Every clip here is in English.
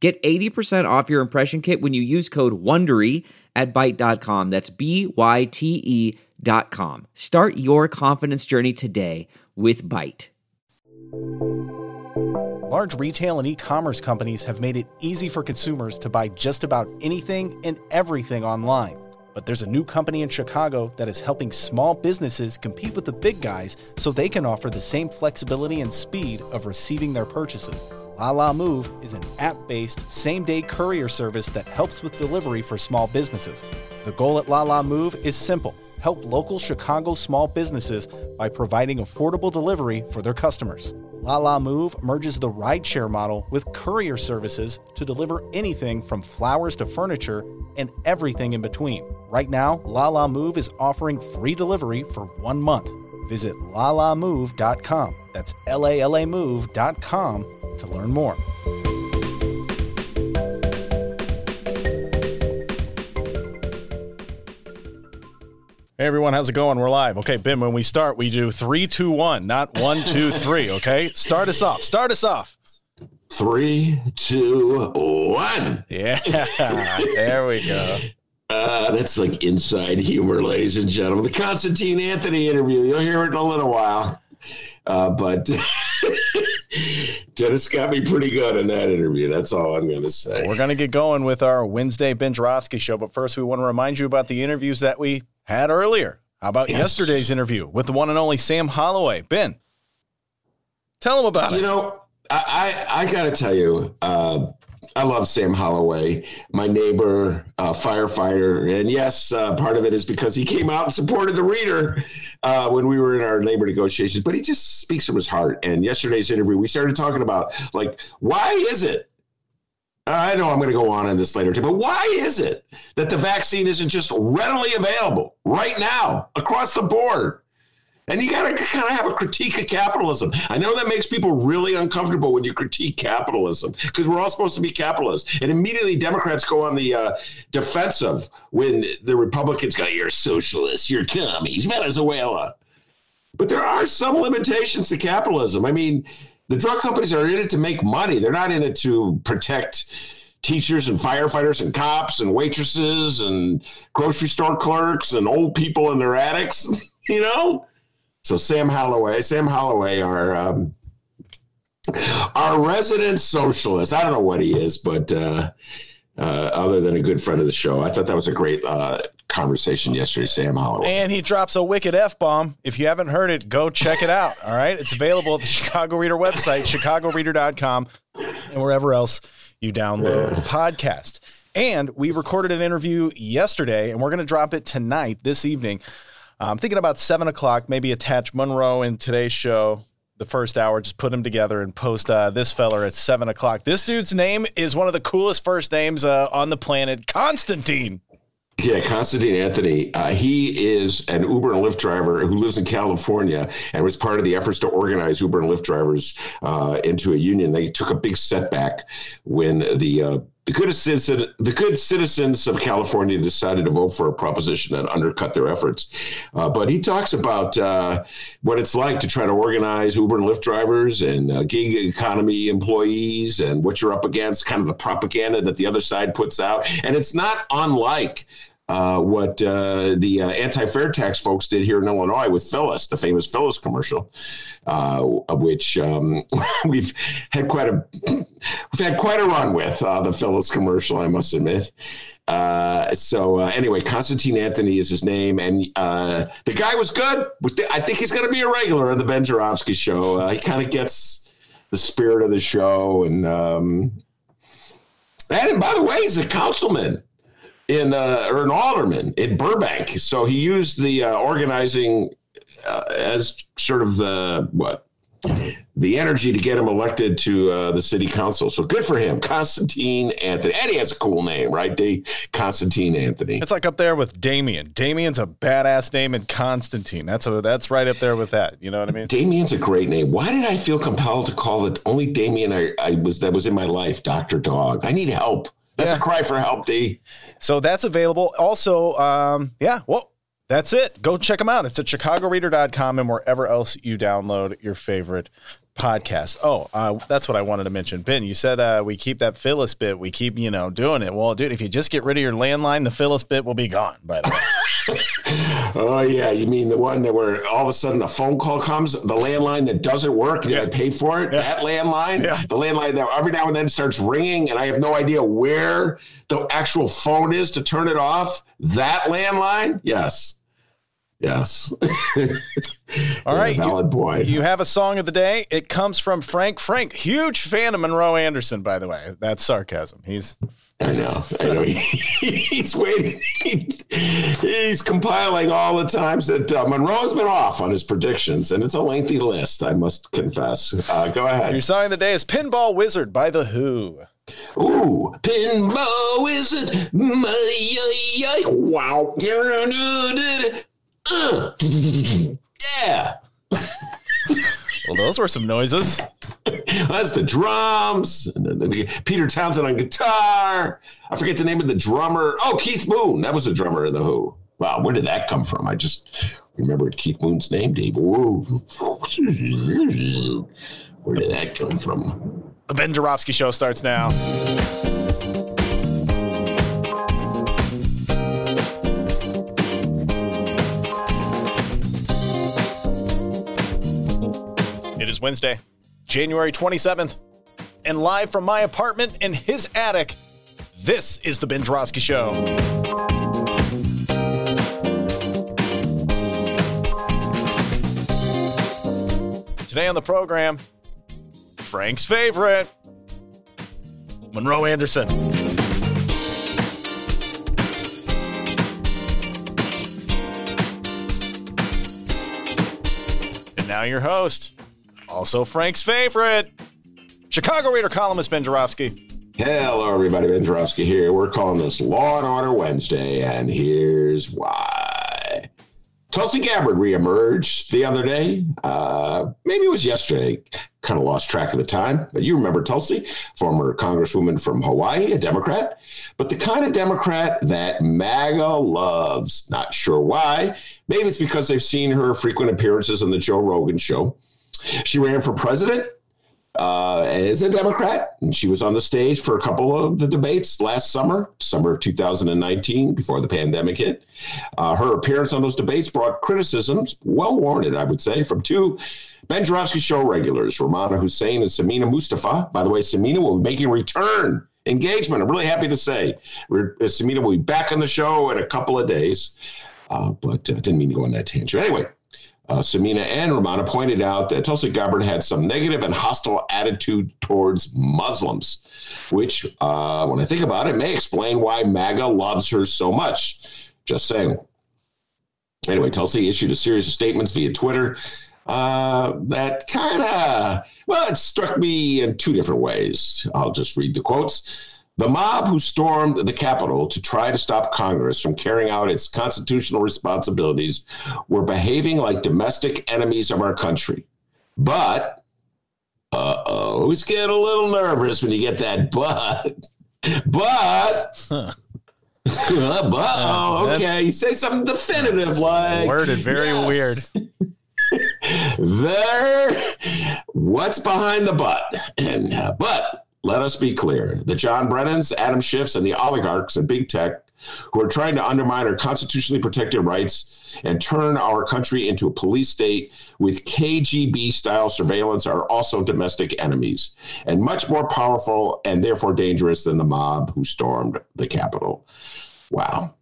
Get 80% off your impression kit when you use code WONDERY at Byte.com. That's B-Y-T-E dot com. Start your confidence journey today with Byte. Large retail and e-commerce companies have made it easy for consumers to buy just about anything and everything online. But there's a new company in Chicago that is helping small businesses compete with the big guys so they can offer the same flexibility and speed of receiving their purchases. Lala Move is an app based, same day courier service that helps with delivery for small businesses. The goal at Lala Move is simple help local Chicago small businesses by providing affordable delivery for their customers. Lala Move merges the rideshare model with courier services to deliver anything from flowers to furniture and everything in between. Right now, Lala Move is offering free delivery for one month. Visit lalamove.com. That's L A L A move.com to learn more. Hey everyone, how's it going? We're live. Okay, Ben, when we start, we do three, two, one, not one, two, three. Okay, start us off. Start us off. Three, two, one. Yeah, there we go. Uh, that's like inside humor, ladies and gentlemen. The Constantine Anthony interview. You'll hear it in a little while. Uh, but Dennis got me pretty good in that interview. That's all I'm going to say. We're going to get going with our Wednesday Ben Joravsky show. But first, we want to remind you about the interviews that we had earlier. How about yes. yesterday's interview with the one and only Sam Holloway? Ben, tell him about you it. You know, I, I, I got to tell you, uh, I love Sam Holloway, my neighbor, uh, firefighter. And yes, uh, part of it is because he came out and supported the reader uh, when we were in our labor negotiations, but he just speaks from his heart. And yesterday's interview, we started talking about, like, why is it? I know I'm going to go on in this later too, but why is it that the vaccine isn't just readily available right now across the board? And you got to kind of have a critique of capitalism. I know that makes people really uncomfortable when you critique capitalism because we're all supposed to be capitalists. And immediately Democrats go on the uh, defensive when the Republicans go, you're socialists, you're commies, Venezuela. But there are some limitations to capitalism. I mean, the drug companies are in it to make money, they're not in it to protect teachers and firefighters and cops and waitresses and grocery store clerks and old people in their attics, you know? So Sam Holloway, Sam Holloway, our um, our resident socialist. I don't know what he is, but uh, uh, other than a good friend of the show, I thought that was a great uh, conversation yesterday. Sam Holloway, and he drops a wicked f bomb. If you haven't heard it, go check it out. All right, it's available at the Chicago Reader website, chicagoreader.com, and wherever else you download yeah. podcast. And we recorded an interview yesterday, and we're going to drop it tonight, this evening I'm thinking about seven o'clock, maybe attach Monroe in today's show, the first hour, just put them together and post uh, this feller at seven o'clock. This dude's name is one of the coolest first names uh, on the planet, Constantine. Yeah, Constantine Anthony. Uh, he is an Uber and Lyft driver who lives in California and was part of the efforts to organize Uber and Lyft drivers uh, into a union. They took a big setback when the uh, the good citizen, the good citizens of California decided to vote for a proposition that undercut their efforts. Uh, but he talks about uh, what it's like to try to organize Uber and Lyft drivers and uh, gig economy employees and what you're up against, kind of the propaganda that the other side puts out. And it's not unlike uh, what uh, the uh, anti-fair tax folks did here in Illinois with Phyllis, the famous Phyllis commercial, uh, which um, we've had quite a we've had quite a run with uh, the Phyllis commercial, I must admit. Uh, so anyway, Constantine Anthony is his name, and the guy was good. I think he's going to be a regular on the Ben Joravsky show. he kind of gets the spirit of the show, and um, and by the way, he's a councilman in uh, or an alderman in Burbank. So he used the uh, organizing uh, as sort of the what the energy to get him elected to uh, the city council. So good for him, Constantine Anthony. And he has a cool name, right? Day Constantine Anthony. It's like up there with Damien. Damien's a badass name, and Constantine. That's a that's right up there with that. You know what I mean? Damien's a great name. Why did I feel compelled to call it only Damien? I, I was that was in my life, Doctor Dog. I need help. That's yeah. a cry for help, D. So that's available. Also, um, yeah. Well, that's it. Go check them out. It's at chicagoreader.com and wherever else you download your favorite podcast. Oh, uh, that's what I wanted to mention. Ben, you said uh, we keep that Phyllis bit. We keep, you know, doing it. Well, dude, if you just get rid of your landline, the Phyllis bit will be gone, by the way. oh, yeah. You mean the one that where all of a sudden a phone call comes, the landline that doesn't work, yeah. I pay for it? Yeah. That landline? Yeah. The landline that every now and then starts ringing and I have no idea where the actual phone is to turn it off? That landline? Yes. Yes. All right. Valid you, boy. You have a song of the day. It comes from Frank. Frank, huge fan of Monroe Anderson, by the way. That's sarcasm. He's. I know. I know. he's waiting. he's compiling all the times that uh, Monroe's been off on his predictions, and it's a lengthy list, I must confess. Uh, go ahead. Your song of the day is Pinball Wizard by The Who. Ooh, Pinball Wizard. Wow uh, yeah. well, those were some noises. That's the drums. Peter Townshend on guitar. I forget the name of the drummer. Oh, Keith Moon. That was the drummer of the Who. Wow, where did that come from? I just remembered Keith Moon's name, Dave. Whoa. Where did that come from? The Ben Joravsky Show starts now. Is Wednesday, January 27th, and live from my apartment in his attic, this is The Ben Joravsky Show. Today on the program, Frank's favorite, Monroe Anderson. And now your host, also, Frank's favorite, Chicago Reader columnist Ben Joravsky. Hello, everybody. Ben Joravsky here. We're calling this Law and Order Wednesday, and here's why. Tulsi Gabbard reemerged the other day. Uh, maybe it was yesterday. Kind of lost track of the time, but you remember Tulsi, former Congresswoman from Hawaii, a Democrat, but the kind of Democrat that MAGA loves. Not sure why. Maybe it's because they've seen her frequent appearances on the Joe Rogan show she ran for president uh, as a Democrat, and she was on the stage for a couple of the debates last summer, summer of 2019, before the pandemic hit. Uh, her appearance on those debates brought criticisms, well warranted, I would say, from two Ben Joravsky show regulars, Rummana Hussain and Samina Mustafa. By the way, Samina will be making return engagement. I'm really happy to say. Uh, Samina will be back on the show in a couple of days, uh, but uh, didn't mean to go on that tangent. Anyway, uh, Samina and Rummana pointed out that Tulsi Gabbard had some negative and hostile attitude towards Muslims, which, uh, when I think about it, may explain why MAGA loves her so much. Just saying. Anyway, Tulsi issued a series of statements via Twitter uh, that kind of, well, it struck me in two different ways. I'll just read the quotes. The mob who stormed the Capitol to try to stop Congress from carrying out its constitutional responsibilities were behaving like domestic enemies of our country. But, uh oh, always get a little nervous when you get that but. But. Huh. but oh, okay. You say something definitive like worded very yes. weird. there, what's behind the but? And uh, but let us be clear the John Brennans, Adam Schiffs, and the oligarchs and big tech who are trying to undermine our constitutionally protected rights and turn our country into a police state with KGB style surveillance are also domestic enemies and much more powerful and therefore dangerous than the mob who stormed the Capitol. Wow.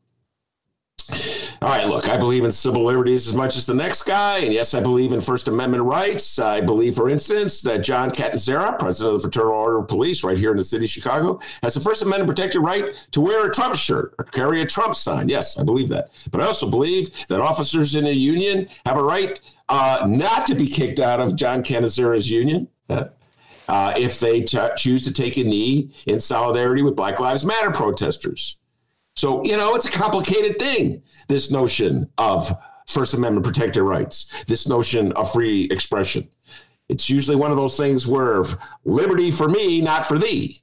All right, look, I believe in civil liberties as much as the next guy. And yes, I believe in First Amendment rights. I believe, for instance, that John Catanzara, president of the Fraternal Order of Police right here in the city of Chicago, has a First Amendment protected right to wear a Trump shirt or carry a Trump sign. Yes, I believe that. But I also believe that officers in a union have a right uh, not to be kicked out of John Catanzara's union. Uh, uh, if they t- choose to take a knee in solidarity with Black Lives Matter protesters. So, you know, it's a complicated thing, this notion of First Amendment protected rights, this notion of free expression. It's usually one of those things where liberty for me, not for thee.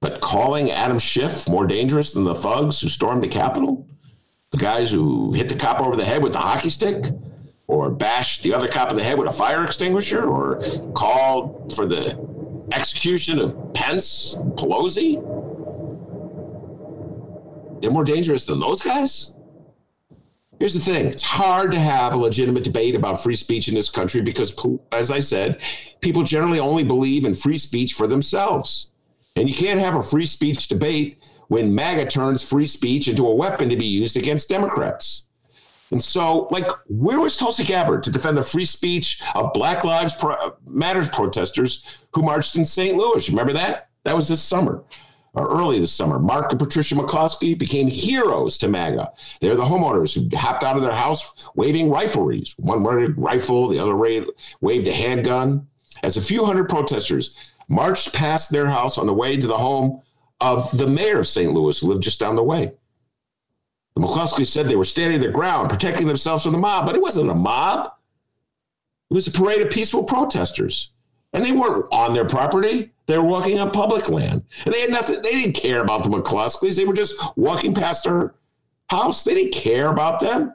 But calling Adam Schiff more dangerous than the thugs who stormed the Capitol, the guys who hit the cop over the head with the hockey stick, or bashed the other cop in the head with a fire extinguisher, or called for the execution of Pence, Pelosi, they're more dangerous than those guys? Here's the thing it's hard to have a legitimate debate about free speech in this country because, as I said, people generally only believe in free speech for themselves. And you can't have a free speech debate when MAGA turns free speech into a weapon to be used against Democrats. And so, like, where was Tulsi Gabbard to defend the free speech of Black Lives Matters protesters who marched in St. Louis? Remember that? That was this summer or early this summer, Mark and Patricia McCloskey became heroes to MAGA. They're the homeowners who hopped out of their house waving rifleries. One waved a rifle, the other waved a handgun. As a few hundred protesters marched past their house on the way to the home of the mayor of St. Louis, who lived just down the way. The McCloskeys said they were standing their ground, protecting themselves from the mob, but it wasn't a mob. It was a parade of peaceful protesters. And they weren't on their property. They were walking on public land. And they had nothing, they didn't care about the McCloskeys. They were just walking past her house. They didn't care about them.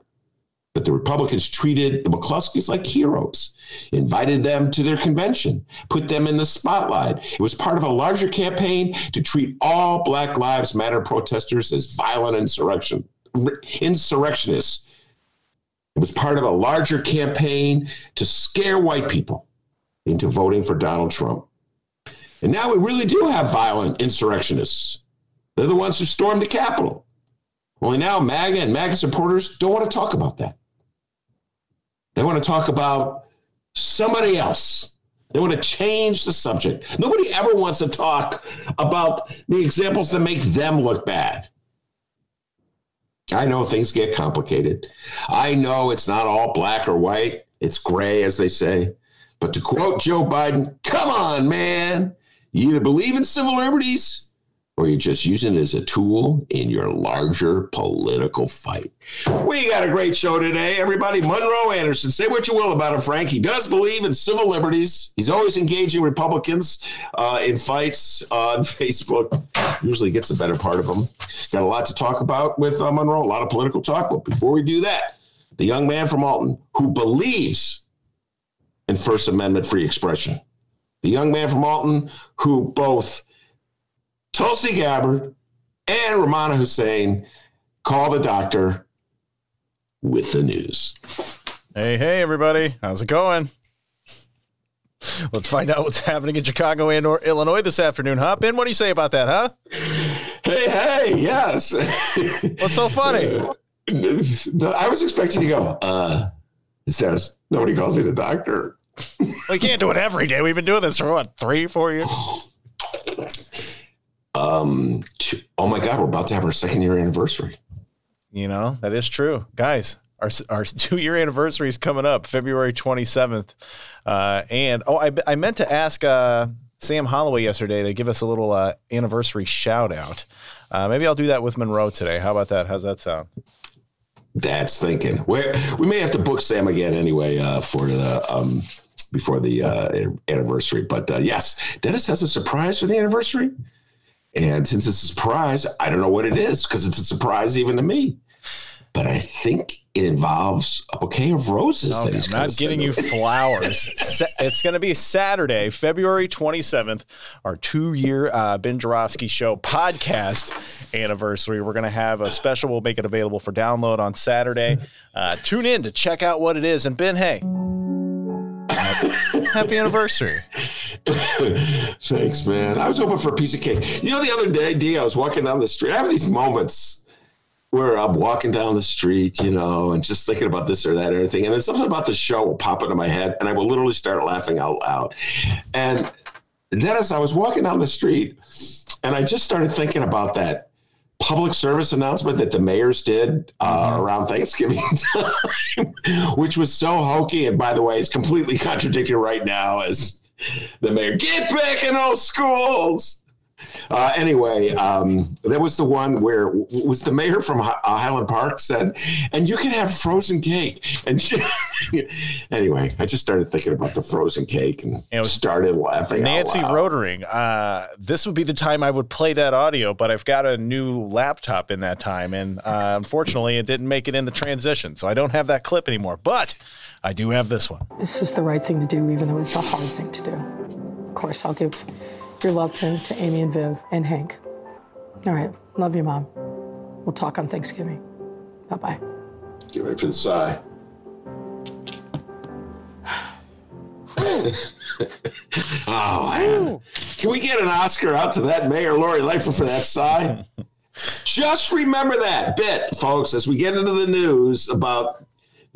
But the Republicans treated the McCloskeys like heroes, invited them to their convention, put them in the spotlight. It was part of a larger campaign to treat all Black Lives Matter protesters as violent insurrection, insurrectionists. It was part of a larger campaign to scare white people into voting for Donald Trump. And now we really do have violent insurrectionists. They're the ones who stormed the Capitol. Only now MAGA and MAGA supporters don't want to talk about that. They want to talk about somebody else. They want to change the subject. Nobody ever wants to talk about the examples that make them look bad. I know things get complicated. I know it's not all black or white, it's gray, as they say. But to quote Joe Biden, come on, man. You either believe in civil liberties or you're just using it as a tool in your larger political fight. We got a great show today, everybody. Monroe Anderson, say what you will about him, Frank. He does believe in civil liberties. He's always engaging Republicans uh, in fights on Facebook. Usually gets the better part of them. Got a lot to talk about with uh, Monroe, a lot of political talk. But before we do that, the young man from Alton who believes in First Amendment free expression. The young man from Alton who both Tulsi Gabbard and Rummana Hussain call the doctor with the news. Hey, hey, everybody. How's it going? Let's find out what's happening in Chicago and or Illinois this afternoon, huh? Ben, what do you say about that, huh? Hey, hey, yes. What's so funny? I was expecting to go, uh, it says, nobody calls me the doctor. we can't do it every day. We've been doing this for what, three, four years? Um, oh my God, we're about to have our second year anniversary. You know, that is true. Guys, our, our two year anniversary is coming up February 27th. Uh, and oh, I, I meant to ask uh, Sam Holloway yesterday to give us a little uh, anniversary shout out. Uh, maybe I'll do that with Monroe today. How about that? How's that sound? That's thinking. we we may have to book Sam again anyway uh, for the um, before the uh, anniversary. But uh, yes, Dennis has a surprise for the anniversary. And since it's a surprise, I don't know what it is because it's a surprise even to me. But I think it involves a bouquet of roses. Okay, that he's I'm not getting you flowers. it's going to be Saturday, February 27th, our two year uh, Ben Joravsky Show podcast anniversary. We're going to have a special. We'll make it available for download on Saturday. Uh, tune in to check out what it is. And Ben, hey, Happy anniversary. Thanks, man. I was hoping for a piece of cake. You know, the other day, D, I was walking down the street. I have these moments where I'm walking down the street, you know, and just thinking about this or that or anything. And then something about the show will pop into my head and I will literally start laughing out loud. And as I was walking down the street and I just started thinking about that public service announcement that the mayors did uh, mm-hmm. around Thanksgiving time, which was so hokey. And by the way, it's completely contradicted right now as the mayor, get back in those schools. Uh, anyway, um, that was the one where was the mayor from uh, Highland Park said, and you can have frozen cake. And she, anyway, I just started thinking about the frozen cake and it was started laughing. Nancy Rotering. Uh, this would be the time I would play that audio, but I've got a new laptop in that time, and uh, unfortunately, it didn't make it in the transition, so I don't have that clip anymore. But I do have this one. This is the right thing to do, even though it's a hard thing to do. Of course, I'll give your love to, to Amy and Viv and Hank. All right. Love you, Mom. We'll talk on Thanksgiving. Bye bye. Get ready for the sigh. oh, man. Can we get an Oscar out to that Mayor Lori Lightfoot for that sigh? Just remember that bit, folks, as we get into the news about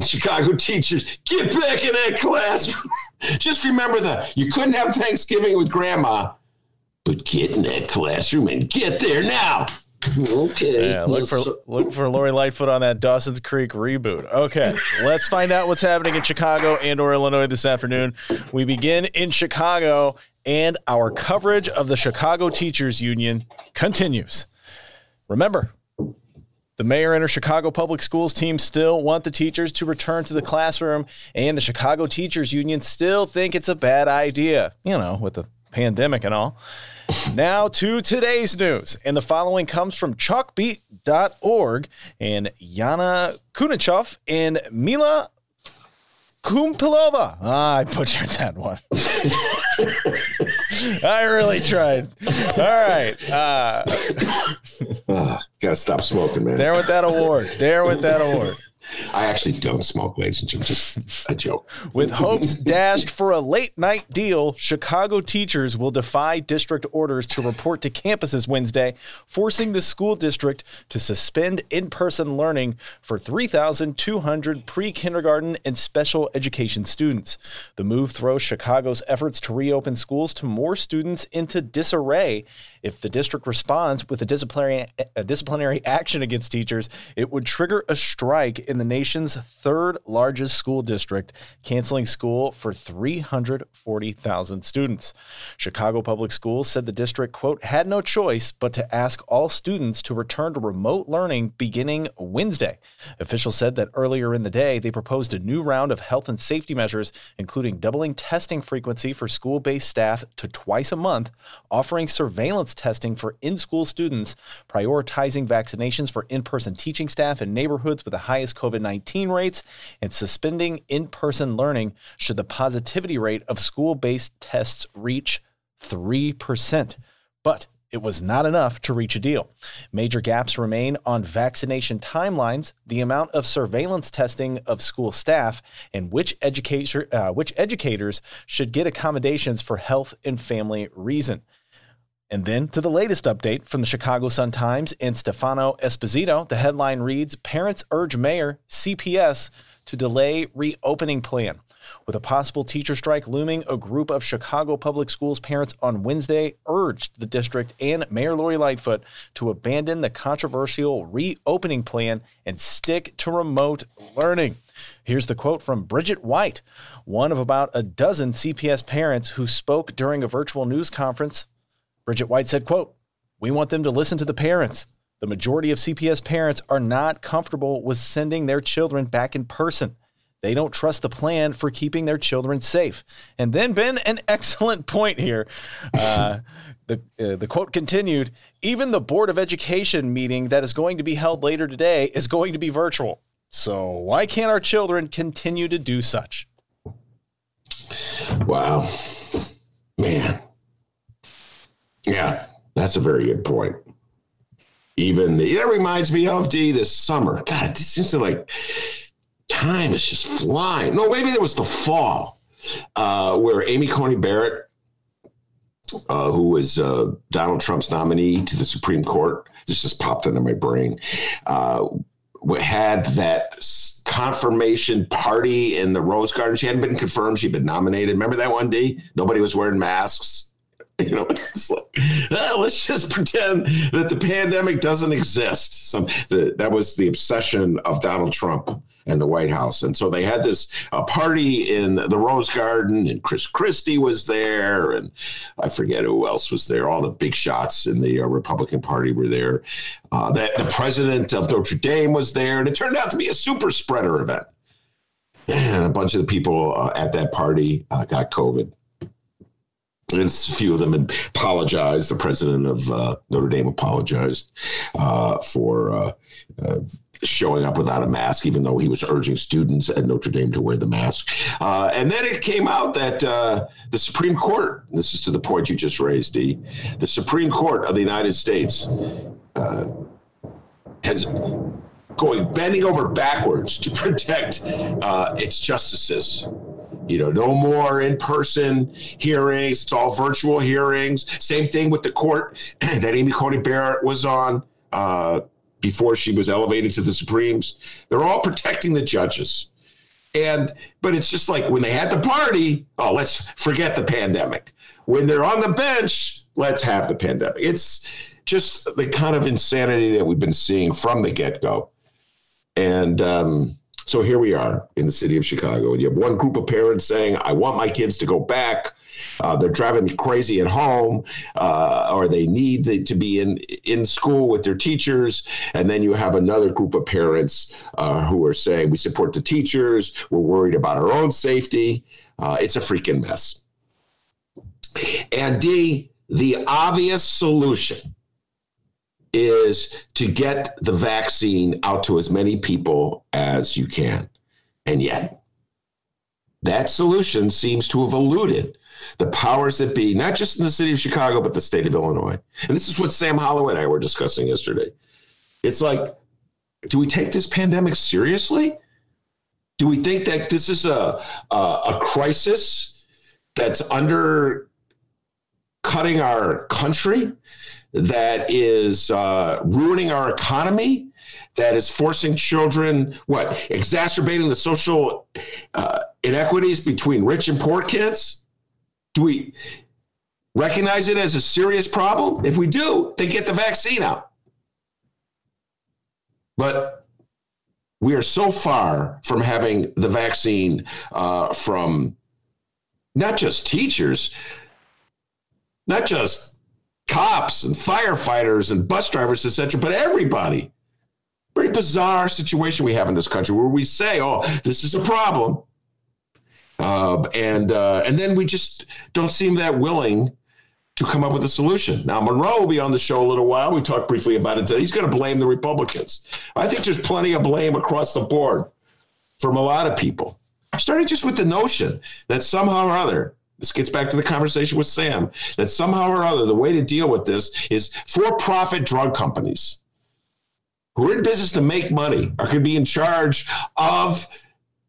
Chicago teachers. Get back in that classroom. Just remember that you couldn't have Thanksgiving with grandma but get in that classroom and get there now. Okay. Yeah, look for look for Lori Lightfoot on that Dawson's Creek reboot. Okay, let's find out what's happening in Chicago and or Illinois this afternoon. We begin in Chicago, and our coverage of the Chicago Teachers Union continues. Remember, the mayor and her Chicago Public Schools team still want the teachers to return to the classroom, and the Chicago Teachers Union still think it's a bad idea. You know, with the pandemic and all. now to today's news. And the following comes from chalkbeat.org and Yana Kunichoff and Mila Koumpilova. Ah, I butchered that one. I really tried. All right. Uh, oh, gotta stop smoking, man. There with that award. There with that award. I actually don't smoke, ladies and gentlemen. Just a joke. With hopes dashed for a late night deal, Chicago teachers will defy district orders to report to campuses Wednesday, forcing the school district to suspend in person learning for 3,200 pre kindergarten and special education students. The move throws Chicago's efforts to reopen schools to more students into disarray if the district responds with a disciplinary, a disciplinary action against teachers, it would trigger a strike in the nation's third largest school district, canceling school for 340,000 students. Chicago Public Schools said the district, quote, had no choice but to ask all students to return to remote learning beginning Wednesday. Officials said that earlier in the day, they proposed a new round of health and safety measures, including doubling testing frequency for school based staff to twice a month, offering surveillance testing for in school students, prioritizing vaccinations for in person teaching staff in neighborhoods with the highest COVID 19 rates, and suspending in person learning should the positivity rate of school based tests reach 3%. But it was not enough to reach a deal. Major gaps remain on vaccination timelines, the amount of surveillance testing of school staff, and which, educator, uh, which educators should get accommodations for health and family reason. And then to the latest update from the Chicago Sun Times and Stefano Esposito. The headline reads Parents urge Mayor CPS to delay reopening plan. With a possible teacher strike looming, a group of Chicago Public Schools parents on Wednesday urged the district and Mayor Lori Lightfoot to abandon the controversial reopening plan and stick to remote learning. Here's the quote from Bridget White, one of about a dozen CPS parents who spoke during a virtual news conference Bridget White said, quote, we want them to listen to the parents. The majority of CPS parents are not comfortable with sending their children back in person. They don't trust the plan for keeping their children safe. And then, Ben, an excellent point here. Uh, the, uh, the quote continued Even the Board of Education meeting that is going to be held later today is going to be virtual. So, why can't our children continue to do such? Wow. Man. Yeah, that's a very good point. Even that reminds me of D this summer. God, it seems to like time is just flying. No, maybe it was the fall uh, where Amy Coney Barrett uh, who was uh, Donald Trump's nominee to the Supreme Court. This just popped into my brain. Uh, had that confirmation party in the Rose Garden. She hadn't been confirmed. She'd been nominated. Remember that one day? Nobody was wearing masks. You know, it's like, ah, let's just pretend that the pandemic doesn't exist. Some the, that was the obsession of Donald Trump and the White House. And so they had this uh, party in the Rose Garden, and Chris Christie was there, and I forget who else was there. All the big shots in the uh, Republican Party were there. Uh, that the president of Notre Dame was there, and it turned out to be a super spreader event. And a bunch of the people uh, at that party uh, got COVID and a few of them apologized. The president of uh, Notre Dame apologized uh, for uh, uh, showing up without a mask, even though he was urging students at Notre Dame to wear the mask. Uh, and then it came out that uh, the Supreme Court, this is to the point you just raised, D, the Supreme Court of the United States has going bending over backwards to protect its justices you know, no more in person hearings. It's all virtual hearings. Same thing with the court that Amy Coney Barrett was on uh, before she was elevated to the Supremes. They're all protecting the judges. And, but it's just like when they had the party, oh, let's forget the pandemic. When they're on the bench, let's have the pandemic. It's just the kind of insanity that we've been seeing from the get go. And, um, so here we are in the city of Chicago. And you have one group of parents saying, I want my kids to go back. Uh, they're driving me crazy at home, uh, or they need the, to be in in school with their teachers. And then you have another group of parents uh, who are saying, "We support the teachers. We're worried about our own safety." Uh, it's a freaking mess. And D, the obvious solution is to get the vaccine out to as many people as you can. And yet, that solution seems to have eluded the powers that be, not just in the city of Chicago, but the state of Illinois. And this is what Sam Holloway and I were discussing yesterday. It's like, do we take this pandemic seriously? Do we think that this is a, a, a crisis that's under cutting our country? That is uh, ruining our economy, that is forcing children, what, exacerbating the social uh, inequities between rich and poor kids? Do we recognize it as a serious problem? If we do, then get the vaccine out. But we are so far from having the vaccine uh, from not just teachers, not just cops and firefighters and bus drivers, etc., but everybody. Very bizarre situation we have in this country where we say, "Oh, this is a problem," uh, and uh, and then we just don't seem that willing to come up with a solution. Now, Monroe will be on the show a little while. We talked briefly about it today. He's going to blame the Republicans. I think there's plenty of blame across the board from a lot of people. Starting just with the notion that somehow or other this gets back to the conversation with Sam that somehow or other, the way to deal with this is for profit drug companies who are in business to make money are going to be in charge of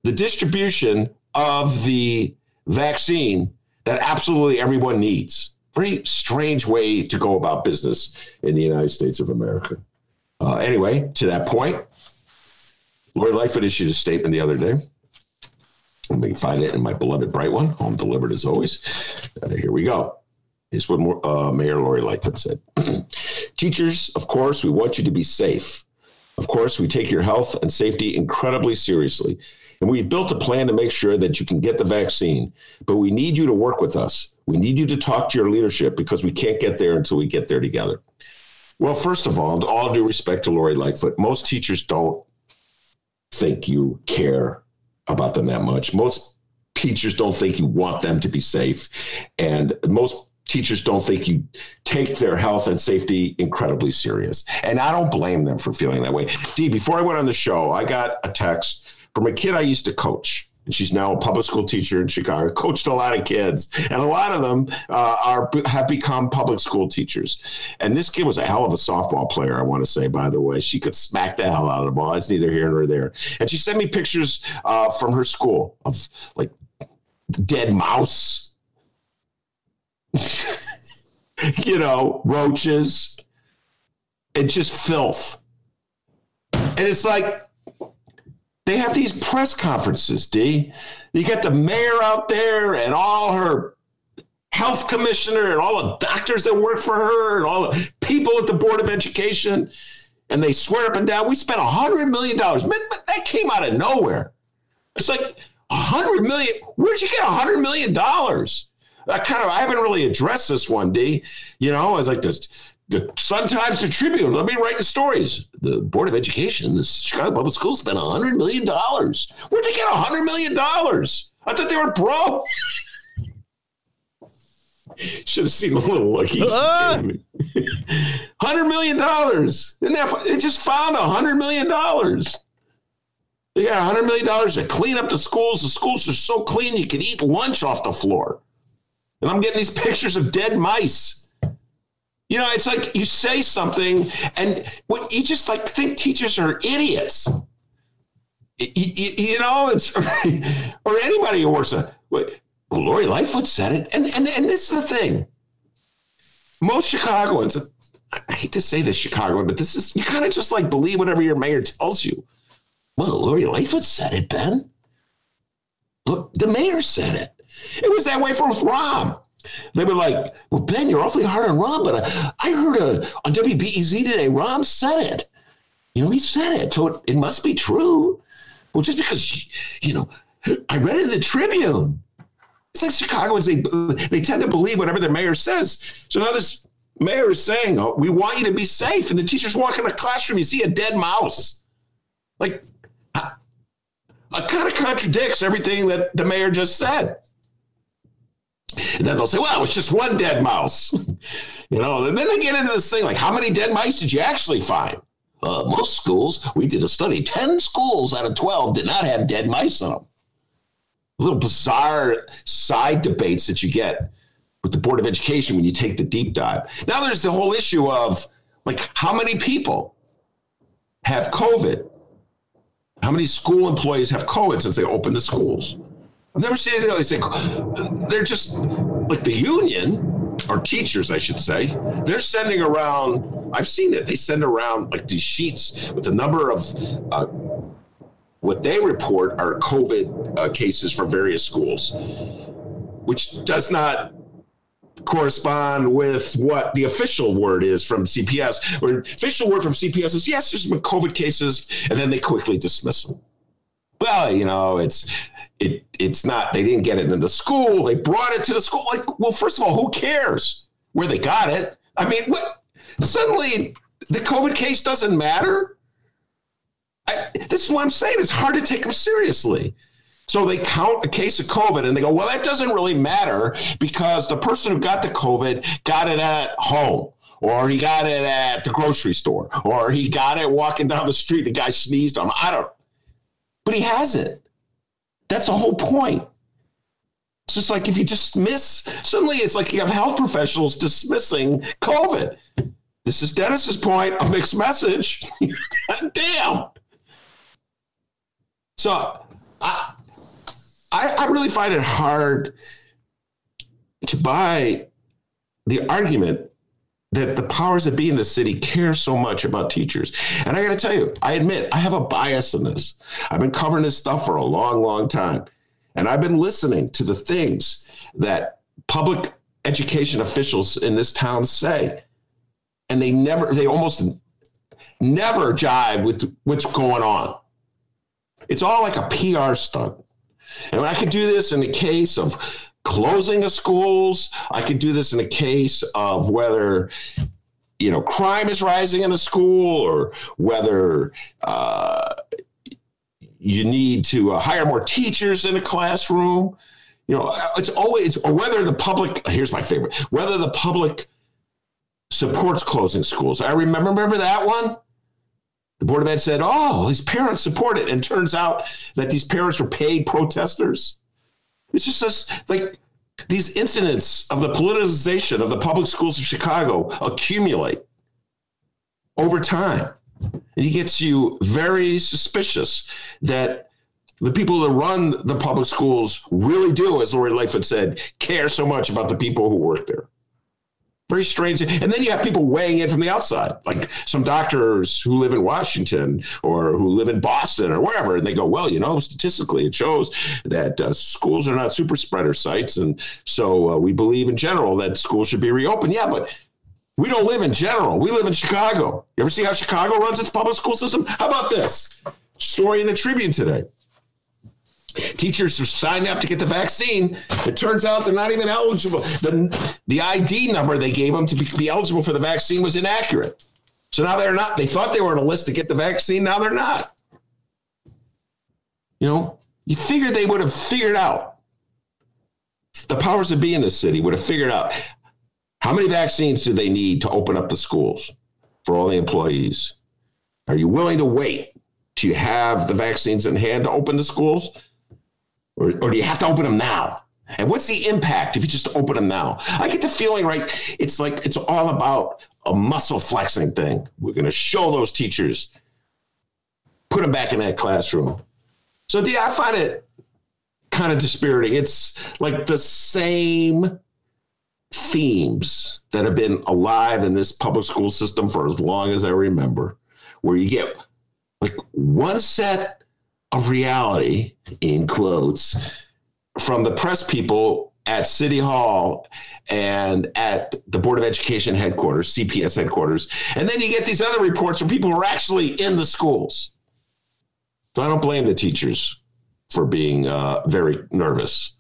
the distribution of the vaccine that absolutely everyone needs. Very strange way to go about business in the United States of America. Uh, anyway, to that point, Lori Lightfoot issued a statement the other day let me find it in my beloved bright one, home delivered as always. Uh, here we go. Here's what more, uh, Mayor Lori Lightfoot said. Teachers, of course, we want you to be safe. Of course, we take your health and safety incredibly seriously. And we've built a plan to make sure that you can get the vaccine. But we need you to work with us. We need you to talk to your leadership because we can't get there until we get there together. Well, first of all, all due respect to Lori Lightfoot, most teachers don't think you care about them that much. Most teachers don't think you want them to be safe. And most teachers don't think you take their health and safety incredibly serious. And I don't blame them for feeling that way. Dee, before I went on the show, I got a text from a kid I used to coach and she's now a public school teacher in Chicago. Coached a lot of kids, and a lot of them uh, are have become public school teachers. And this kid was a hell of a softball player. I want to say, by the way, she could smack the hell out of the ball. It's neither here nor there. And she sent me pictures uh, from her school of like dead mouse. you know, roaches, and just filth. And it's like they have these press conferences, D. You got the mayor out there and all her health commissioner and all the doctors that work for her and all the people at the Board of Education. And they swear up and down, we spent a $100 million. That came out of nowhere. It's like a 100 million. Where'd you get a $100 million? I kind of, I haven't really addressed this one, D. You know, I was like this. The Sun Times, the Tribune. Let me write the stories. The Board of Education, the Chicago Public Schools spent $100 million. Where'd they get $100 million? I thought they were broke. Should have seen the little look he gave me. Hundred million dollars. They just found a hundred million dollars. They got a hundred million dollars to clean up the schools. The schools are so clean you can eat lunch off the floor. And I'm getting these pictures of dead mice. You know, it's like you say something and what you just like think teachers are idiots. You, you, you know, it's or anybody who works. A, well, Lori Lightfoot said it, and and and this is the thing. Most Chicagoans, I hate to say this, Chicagoan, but this is you kind of just like believe whatever your mayor tells you. Well, Lori Lightfoot said it, Ben. Look, the mayor said it. It was that way for Rahm. They were like, "Well, Ben, you're awfully hard on Rahm, but I, I heard a, on WBEZ today, Rahm said it. You know, he said it, so it, it must be true. Well, just because you know, I read it in the Tribune. It's like Chicagoans, they, they tend to believe whatever their mayor says. So now this mayor is saying, oh, we want you to be safe. And the teachers walk in the classroom, you see a dead mouse. Like, it kind of contradicts everything that the mayor just said. And then they'll say, well, it's just one dead mouse. you know, and then they get into this thing like, how many dead mice did you actually find? Uh, most schools, we did a study, 10 schools out of 12 did not have dead mice in them little bizarre side debates that you get with the Board of Education when you take the deep dive. Now there's the whole issue of like how many people have COVID? How many school employees have COVID since they opened the schools? I've never seen anything like say they're just like the union or teachers, I should say. They're sending around. I've seen it. They send around like these sheets with the number of uh, what they report are COVID uh, cases from various schools, which does not correspond with what the official word is from CPS. Or official word from CPS is yes, there's been COVID cases, and then they quickly dismiss them. Well, you know, it's it it's not. They didn't get it into the school. They brought it to the school. Like, well, first of all, who cares where they got it? I mean, what? Suddenly, the COVID case doesn't matter. I, this is what I'm saying. It's hard to take them seriously. So they count a case of COVID and they go, well, that doesn't really matter because the person who got the COVID got it at home or he got it at the grocery store or he got it walking down the street. The guy sneezed on him. I don't, but he has it. That's the whole point. It's just like if you dismiss, suddenly it's like you have health professionals dismissing COVID. This is Dennis's point, a mixed message. Damn. So I, I, I really find it hard to buy the argument that the powers that be in the city care so much about teachers. And I got to tell you, I admit I have a bias in this. I've been covering this stuff for a long, long time. And I've been listening to the things that public education officials in this town say. And they never, they almost never jive with what's going on. It's all like a PR stunt. And I could do this in the case of closing of schools. I could do this in a case of whether you know crime is rising in a school or whether uh, you need to uh, hire more teachers in a classroom. You know, it's always or whether the public. Here's my favorite: whether the public supports closing schools. I remember remember that one the Board of Ed said, oh, these parents support it. And turns out that these parents were paid protesters. It's just this, like these incidents of the politicization of the public schools of Chicago accumulate over time. And it gets you very suspicious that the people that run the public schools really do, as Lori Lightfoot said, care so much about the people who work there. Very strange. And then you have people weighing in from the outside, like some doctors who live in Washington or who live in Boston or wherever. And they go, well, you know, statistically, it shows that uh, schools are not super spreader sites. And so uh, we believe in general that schools should be reopened. Yeah, but we don't live in general. We live in Chicago. You ever see how Chicago runs its public school system? How about this story in the Tribune today? Teachers are signing up to get the vaccine. It turns out they're not even eligible. The, the ID number they gave them to be, be eligible for the vaccine was inaccurate. So now they're not, they thought they were on a list to get the vaccine. Now they're not. You know, you figure they would have figured out, the powers that be in the city would have figured out how many vaccines do they need to open up the schools for all the employees? Are you willing to wait you have the vaccines in hand to open the schools? Or, or do you have to open them now? And what's the impact if you just open them now? I get the feeling, right? It's like it's all about a muscle flexing thing. We're going to show those teachers, put them back in that classroom. So, yeah, I find it kind of dispiriting. It's like the same themes that have been alive in this public school system for as long as I remember, where you get like one set of reality, in quotes, from the press people at City Hall and at the Board of Education headquarters, CPS headquarters. And then you get these other reports from people who are actually in the schools. So I don't blame the teachers for being uh, very nervous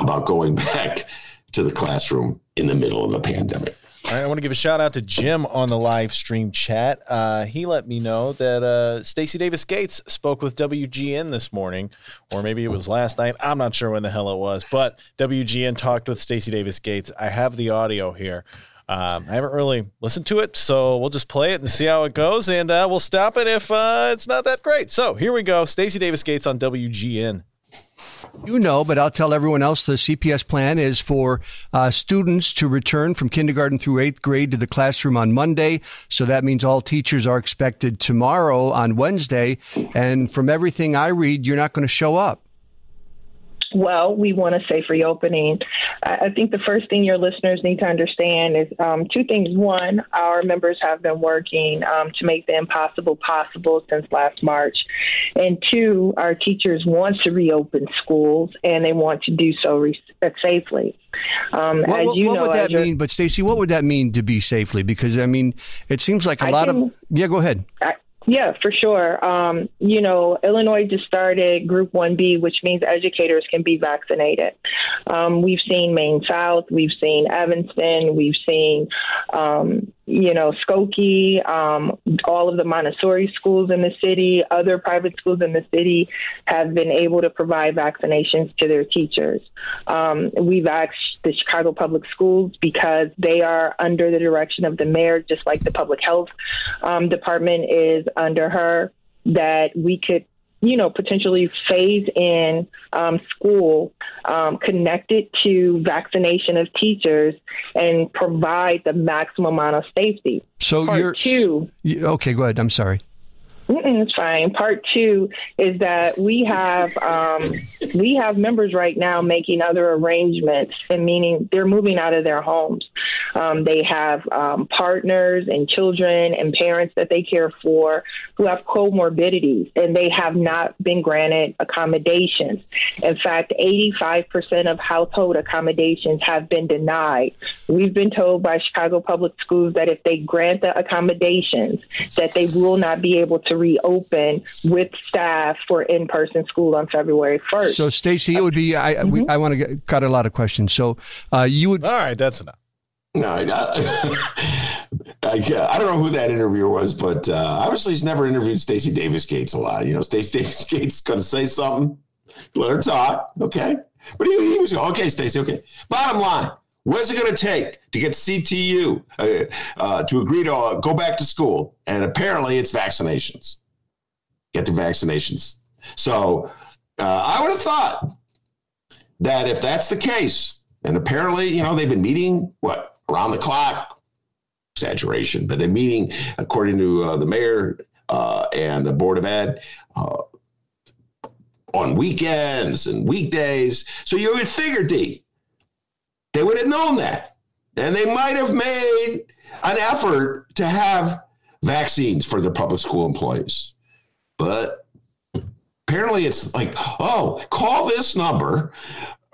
about going back to the classroom in the middle of a pandemic. All right, I want to give a shout out to Jim on the live stream chat. Uh, he let me know that uh, Stacy Davis Gates spoke with WGN this morning, or maybe it was last night. I'm not sure when the hell it was, but WGN talked with Stacy Davis Gates. I have the audio here. Um, I haven't really listened to it, so we'll just play it and see how it goes, and uh, we'll stop it if uh, it's not that great. So here we go. Stacy Davis Gates on WGN. You know, but I'll tell everyone else the CPS plan is for uh, students to return from kindergarten through eighth grade to the classroom on Monday. So that means all teachers are expected tomorrow on Wednesday. And from everything I read, you're not going to show up. Well, we want a safe reopening. I think the first thing your listeners need to understand is um, two things. One, our members have been working um, to make the impossible possible since last March. And two, our teachers want to reopen schools and they want to do so re- uh, safely. Um, what, what, what know, would that mean? But Stacy, what would that mean to be safely? Because I mean, it seems like a I lot can, of yeah. Go ahead. I, yeah, for sure. Um, you know, Illinois just started Group 1B, which means educators can be vaccinated. Um, we've seen Maine South, we've seen Evanston, we've seen um, you know, Skokie, um, all of the Montessori schools in the city, other private schools in the city have been able to provide vaccinations to their teachers. Um, we've asked the Chicago Public Schools because they are under the direction of the mayor, just like the public health um, department is under her, that we could you know, potentially phase in um, school um, connected to vaccination of teachers and provide the maximum amount of safety. So Part you're two. Okay, go ahead. I'm sorry. Mm-mm, it's fine. Part two is that we have um, we have members right now making other arrangements, and meaning they're moving out of their homes. Um, they have um, partners and children and parents that they care for who have comorbidities, and they have not been granted accommodations. In fact, 85% of household accommodations have been denied. We've been told by Chicago Public Schools that if they grant the accommodations, that they will not be able to reopen with staff for in-person school on February 1st. So, Stacy, it would be I mm-hmm. I want to get, cut a lot of questions. So, uh, you would all right. That's enough. No, I, I, I, don't know who that interviewer was, but uh, obviously he's never interviewed Stacy Davis Gates a lot. You know, Stacy Davis Gates going to say something, let her talk, okay? But he, he was okay, Stacy, okay. Bottom line, what is it going to take to get CTU uh, uh, to agree to uh, go back to school? And apparently, it's vaccinations. Get the vaccinations. So uh, I would have thought that if that's the case, and apparently, you know, they've been meeting what around the clock. Exaggeration, but they're meeting according to uh, the mayor uh, and the board of ed on weekends and weekdays. So you would figure, D, they would have known that. and they might have made an effort to have vaccines for their public school employees. But apparently it's like, oh, call this number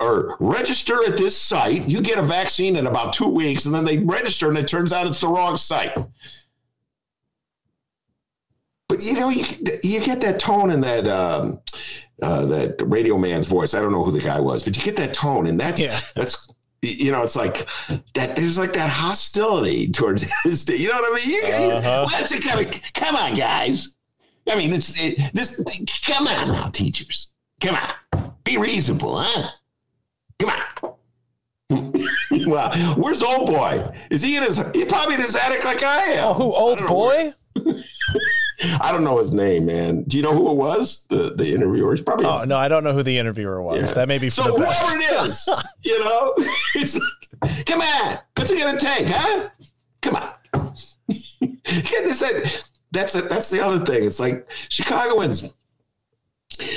or register at this site. You get a vaccine in about two weeks, and then they register, and it turns out it's the wrong site. But you know, you you get that tone in that um, uh, that radio man's voice. I don't know who the guy was, but you get that tone, and that's Yeah. that's you know, it's like that. There's like that hostility towards his. You know what I mean? You, Uh-huh. what's it kind of? Come on, guys. I mean, it's it, this. Come on now, teachers. Come on, be reasonable, huh? Come on. well, where's old boy? Is he in his? He probably in his attic like I am. Oh, who old boy? I don't know his name, man. Do you know who it was? The the interviewer. He's probably. Oh no, I don't know who the interviewer was. Yeah. That may be for so the best. whoever it is, you know, come on, what's it gonna take, huh? Come on. yeah, they said that's it. That's the other thing. It's like Chicagoans.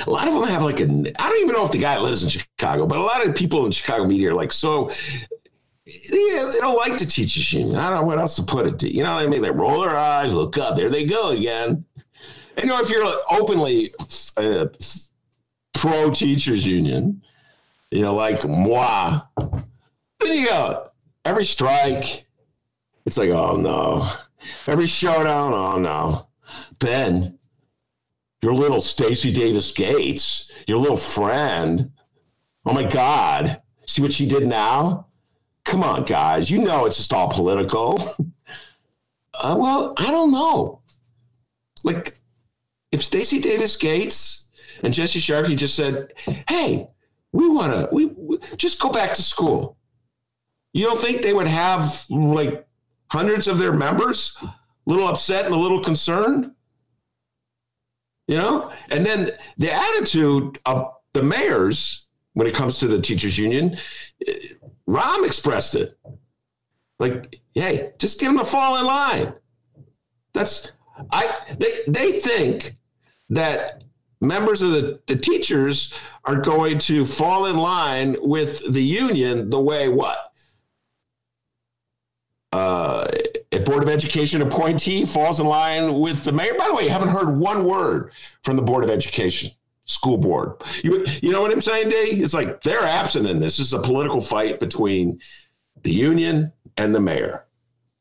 A lot of them have like a. I don't even know if the guy lives in Chicago, but a lot of people in Chicago media are like so. Yeah, they don't like the teachers union. I don't know what else to put it to. You know what I mean? They roll their eyes, look up. There they go again. And you know, if you're openly uh, pro teachers union, you know, like moi, then you go every strike. It's like, oh no. Every showdown, oh no. Ben, your little Stacy Davis Gates, your little friend. Oh my God. See what she did now? Come on, guys. You know it's just all political. Uh, well, I don't know. Like, if Stacy Davis Gates and Jesse Sharkey just said, "Hey, we want to we, we just go back to school," you don't think they would have like hundreds of their members a little upset and a little concerned? You know, and then the attitude of the mayors when it comes to the teachers union, eh, Rahm expressed it. Like, hey, just get them to fall in line. That's I they they think that members of the, the teachers are going to fall in line with the union the way what? Uh, a board of education appointee falls in line with the mayor. By the way, you haven't heard one word from the board of education, school board. You, you know what I'm saying, D? It's like they're absent in this. This is a political fight between the union and the mayor,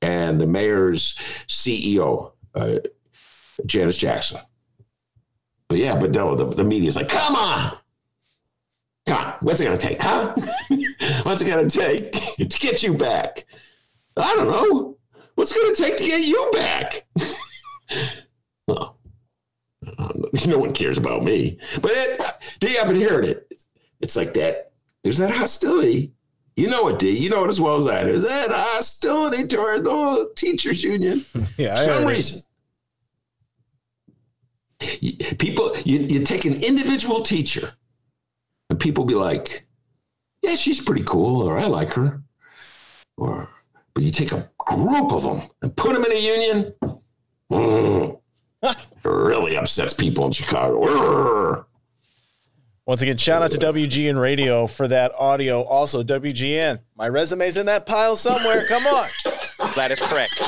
and the mayor's CEO, uh, Janice Jackson. But yeah, but no, the, the media's like, come on. On. What's it going to take, huh? What's it going to take to get you back? I don't know. What's it going to take to get you back? well, no one cares about me. But it, D, I've been hearing it. It's like that. There's that hostility. You know it, D. You know it as well as I do. There's that hostility toward the teachers union Yeah, for some heard it. reason. People, you, you take an individual teacher, and people be like, "Yeah, she's pretty cool," or "I like her," or but you take a group of them and put them in a union. mm, really upsets people in Chicago. Once again, shout out to WGN Radio for that audio. Also, WGN, my resume's in that pile somewhere. Come on. That is correct.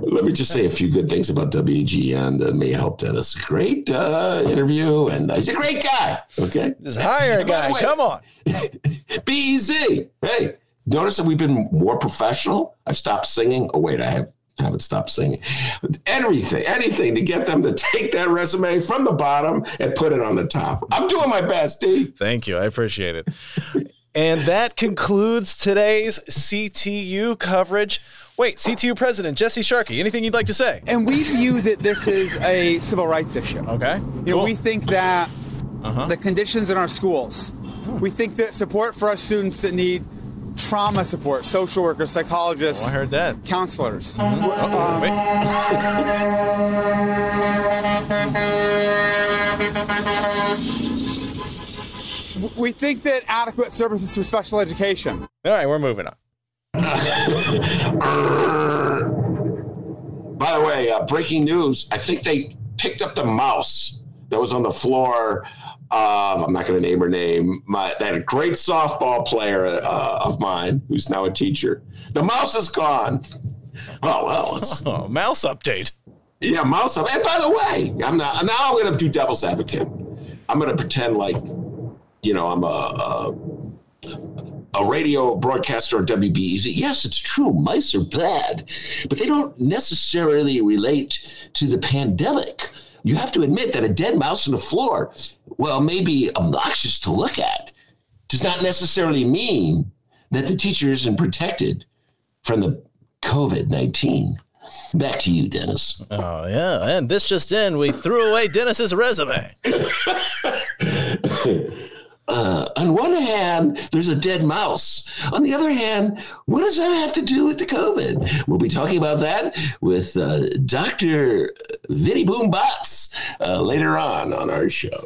Let me just say a few good things about WGN that may help Dennis. Great uh, interview, and he's a great guy. Okay. Just hire a guy. way- Come on. Be easy. Hey, notice that we've been more professional. I've stopped singing. Oh, wait, I have. Haven't stop singing. Anything, anything to get them to take that resume from the bottom and put it on the top. I'm doing my best, D. Thank you. I appreciate it. and that concludes today's CTU coverage. Wait, CTU President Jesse Sharkey, anything you'd like to say? And we view that this is a civil rights issue. Okay. You know, we think that Uh-huh. the conditions in our schools, we think that support for our students that need trauma support, social workers, psychologists, Oh, I heard that. counselors. Uh-oh, wait. We think that adequate services for special education. All right, we're moving on. By the way, uh, breaking news. I think they picked up the mouse that was on the floor of I'm not going to name her name. My that great softball player uh, of mine, who's now a teacher. The mouse is gone. Oh well, it's, Oh, mouse update. yeah, mouse up. And by the way, I'm not now. I'm going to do devil's advocate. I'm going to pretend like, you know, I'm a. a a radio broadcaster or WBEZ. Yes, it's true. Mice are bad, but they don't necessarily relate to the pandemic. You have to admit that a dead mouse on the floor, well, maybe obnoxious to look at, does not necessarily mean that the teacher isn't protected from the COVID 19. Back to you, Dennis. Oh yeah, and this just in, we threw away Dennis's resume. Uh, on one hand, there's a dead mouse. On the other hand, what does that have to do with the COVID? We'll be talking about that with uh, Dr. Vinny Boom Butts uh, later on on our show.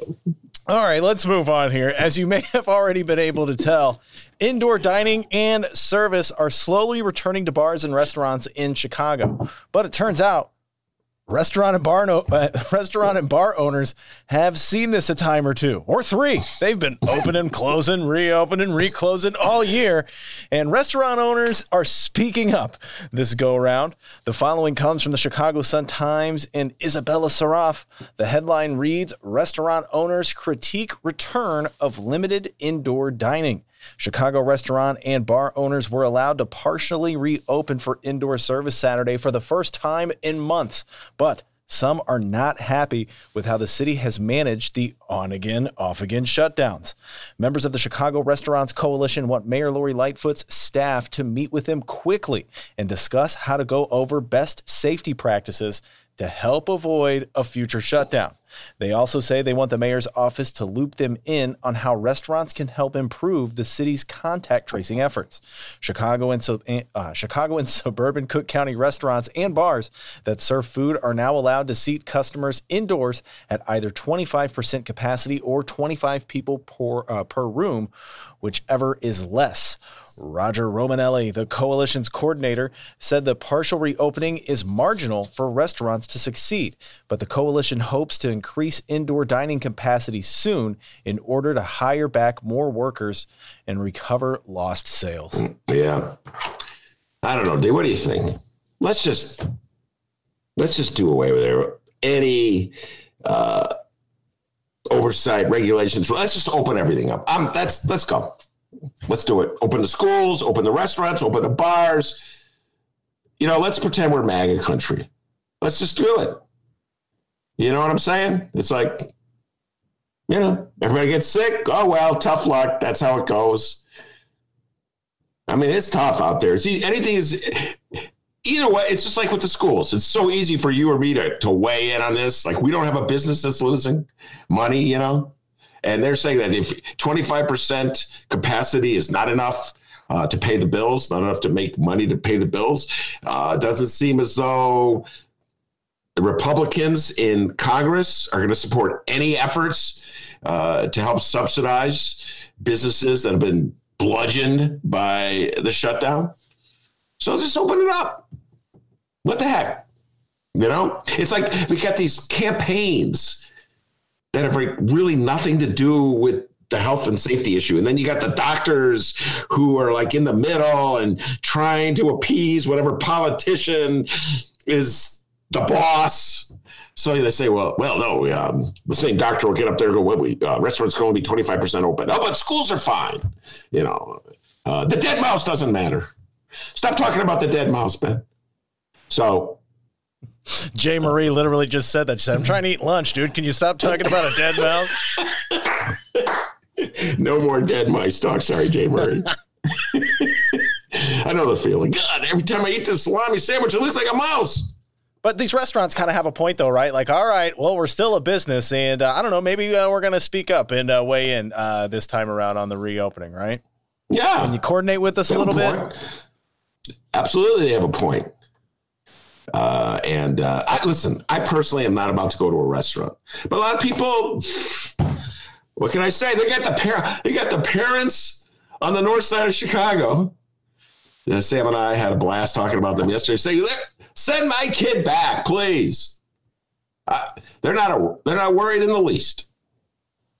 All right, let's move on here. As you may have already been able to tell, indoor dining and service are slowly returning to bars and restaurants in Chicago. But it turns out restaurant and bar no, uh, restaurant and bar owners have seen this a time or two or three. They've been opening, closing, reopening, reclosing all year, and restaurant owners are speaking up this go around. The following comes from the Chicago Sun Times and Isabella Saraf. The headline reads: Restaurant owners critique return of limited indoor dining. Chicago restaurant and bar owners were allowed to partially reopen for indoor service Saturday for the first time in months, but some are not happy with how the city has managed the on again, off again shutdowns. Members of the Chicago Restaurants Coalition want Mayor Lori Lightfoot's staff to meet with them quickly and discuss how to go over best safety practices to help avoid a future shutdown. They also say they want the mayor's office to loop them in on how restaurants can help improve the city's contact tracing efforts. Chicago and so, uh, Chicago and suburban Cook County restaurants and bars that serve food are now allowed to seat customers indoors at either 25% capacity or 25 people per, uh, per room, whichever is less. Roger Romanelli, the coalition's coordinator, said the partial reopening is marginal for restaurants to succeed, but the coalition hopes to increase indoor dining capacity soon in order to hire back more workers and recover lost sales. Yeah. I don't know, dude. What do you think? Let's just let's just do away with. Any uh, oversight regulations. Let's just open everything up. Um, that's let's go. Let's do it. Open the schools, open the restaurants, open the bars. You know, let's pretend we're MAGA country. Let's just do it. You know what I'm saying? It's like, you know, everybody gets sick. Oh well, tough luck. That's how it goes. I mean, it's tough out there. It's e- anything is either way. It's just like with the schools. It's so easy for you or me to to weigh in on this. Like we don't have a business that's losing money, you know. And they're saying that if 25% capacity is not enough uh, to pay the bills, not enough to make money to pay the bills, uh, doesn't seem as though the Republicans in Congress are going to support any efforts uh, to help subsidize businesses that have been bludgeoned by the shutdown. So just open it up. What the heck? You know, it's like we got these campaigns that have like really nothing to do with the health and safety issue. And then you got the doctors who are like in the middle and trying to appease whatever politician is the boss. So they say, well, well, no, um, the same doctor will get up there and go, well, we, uh, restaurants can only be 25% open. Oh, but schools are fine. You know, uh, the dead mouse doesn't matter. Stop talking about the dead mouse, Ben. So Jay Marie literally just said that. She said, I'm trying to eat lunch, dude. Can you stop talking about a dead mouse? no more dead mice talk. Sorry, Jay Marie. I know the feeling. God, every time I eat this salami sandwich, it looks like a mouse. But these restaurants kind of have a point, though, right? Like, all right, well, we're still a business, and uh, I don't know, maybe uh, we're going to speak up and uh, weigh in uh, this time around on the reopening, right? Yeah. Can you coordinate with us They a little bit? Absolutely, they have a point. Uh, and uh, I listen. I personally am not about to go to a restaurant, but a lot of people. What can I say? They got the par- They got the parents on the north side of Chicago. Uh, Sam and I had a blast talking about them yesterday. Saying, "Send my kid back, please." Uh, they're not. A, they're not worried in the least.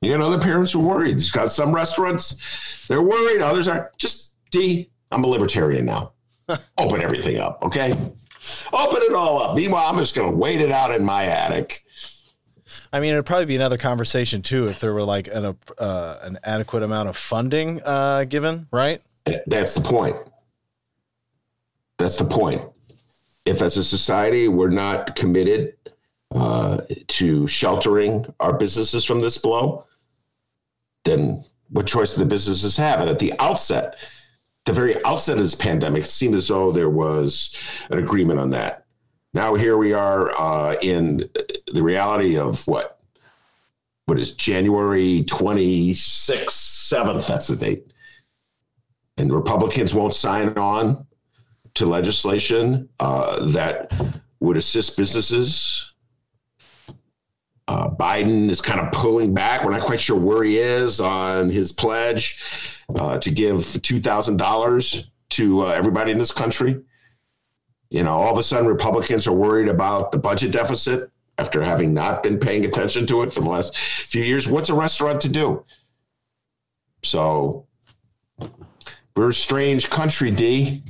You got other parents are worried. You've got some restaurants, they're worried. Others are just D. I'm a libertarian now. Open everything up, okay? Open it all up. Meanwhile, I'm just going to wait it out in my attic. I mean, it'd probably be another conversation too if there were like an uh, an adequate amount of funding uh, given, right? That's the point. That's the point. If as a society we're not committed uh, to sheltering our businesses from this blow, then what choice do the businesses have? And at the outset, the very outset of this pandemic, it seemed as though there was an agreement on that. Now here we are uh, in the reality of what? What is January 26th, 7th? That's the date. And Republicans won't sign on to legislation uh, that would assist businesses. Uh, Biden is kind of pulling back. We're not quite sure where he is on his pledge uh, to give $2,000 to uh, everybody in this country. You know, all of a sudden, Republicans are worried about the budget deficit after having not been paying attention to it for the last few years. What's a restaurant to do? So, we're a strange country, D.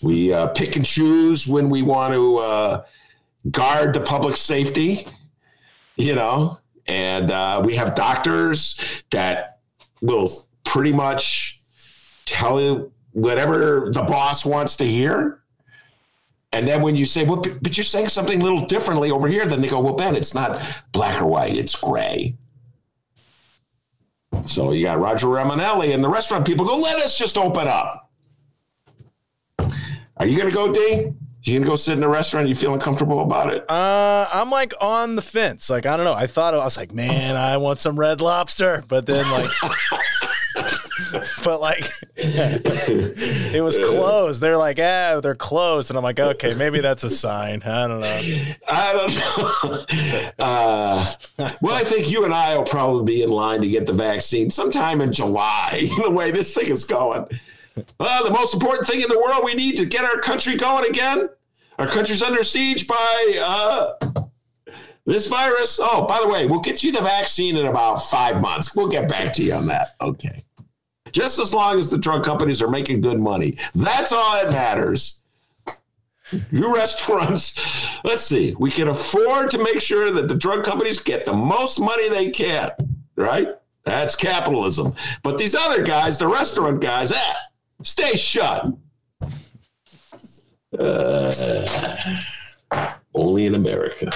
We uh, pick and choose when we want to uh, guard the public safety, you know, and uh, we have doctors that will pretty much tell you whatever the boss wants to hear. And then when you say, well, but you're saying something a little differently over here, then they go, well, Ben, it's not black or white, it's gray. So you got Roger Romanelli and the restaurant people go, let us just open up. Are you going to go, D? You gonna go sit in a restaurant? You feeling comfortable about it? Uh, I'm like on the fence. Like I don't know. I thought I was like, man, I want some red lobster, but then like, but like, it was closed. They're like, ah, they're closed, and I'm like, okay, maybe that's a sign. I don't know. I don't know. Uh, well, I think you and I will probably be in line to get the vaccine sometime in July. the way this thing is going. Well, the most important thing in the world, we need to get our country going again. Our country's under siege by uh, this virus. Oh, by the way, we'll get you the vaccine in about five months. We'll get back to you on that. Okay. Just as long as the drug companies are making good money. That's all that matters. You restaurants, let's see, we can afford to make sure that the drug companies get the most money they can, right? That's capitalism. But these other guys, the restaurant guys, eh, Stay shut. Uh, only in America.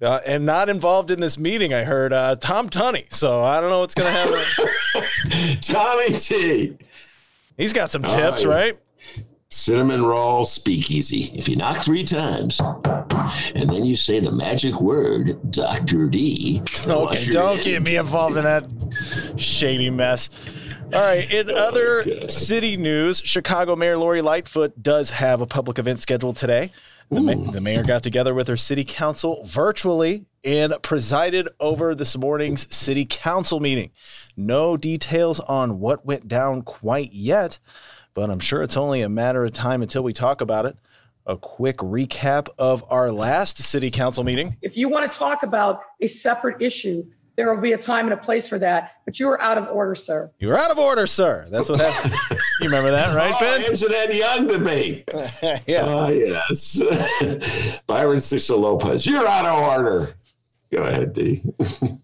Uh, and not involved in this meeting, I heard uh, Tom Tunney. So I don't know what's going to happen. Tommy T. He's got some tips, right? Cinnamon roll speakeasy. If you knock three times and then you say the magic word, Dr. D. Okay, don't get me involved in that shady mess. All right. In oh, other city news, Chicago Mayor Lori Lightfoot does have a public event scheduled today. The, ma- the, mayor got together with her city council virtually and presided over this morning's city council meeting. No details on what went down quite yet, but I'm sure it's only a matter of time until we talk about it. A quick recap of our last city council meeting. If you want to talk about a separate issue, there will be a time and a place for that. But you are out of order, sir. You are out of order, sir. That's what happened. you remember that, right, oh, Ben? Internet Young debate. yeah. Oh, yes. Byron Sigcho Lopez, you're out of order. Go ahead, D.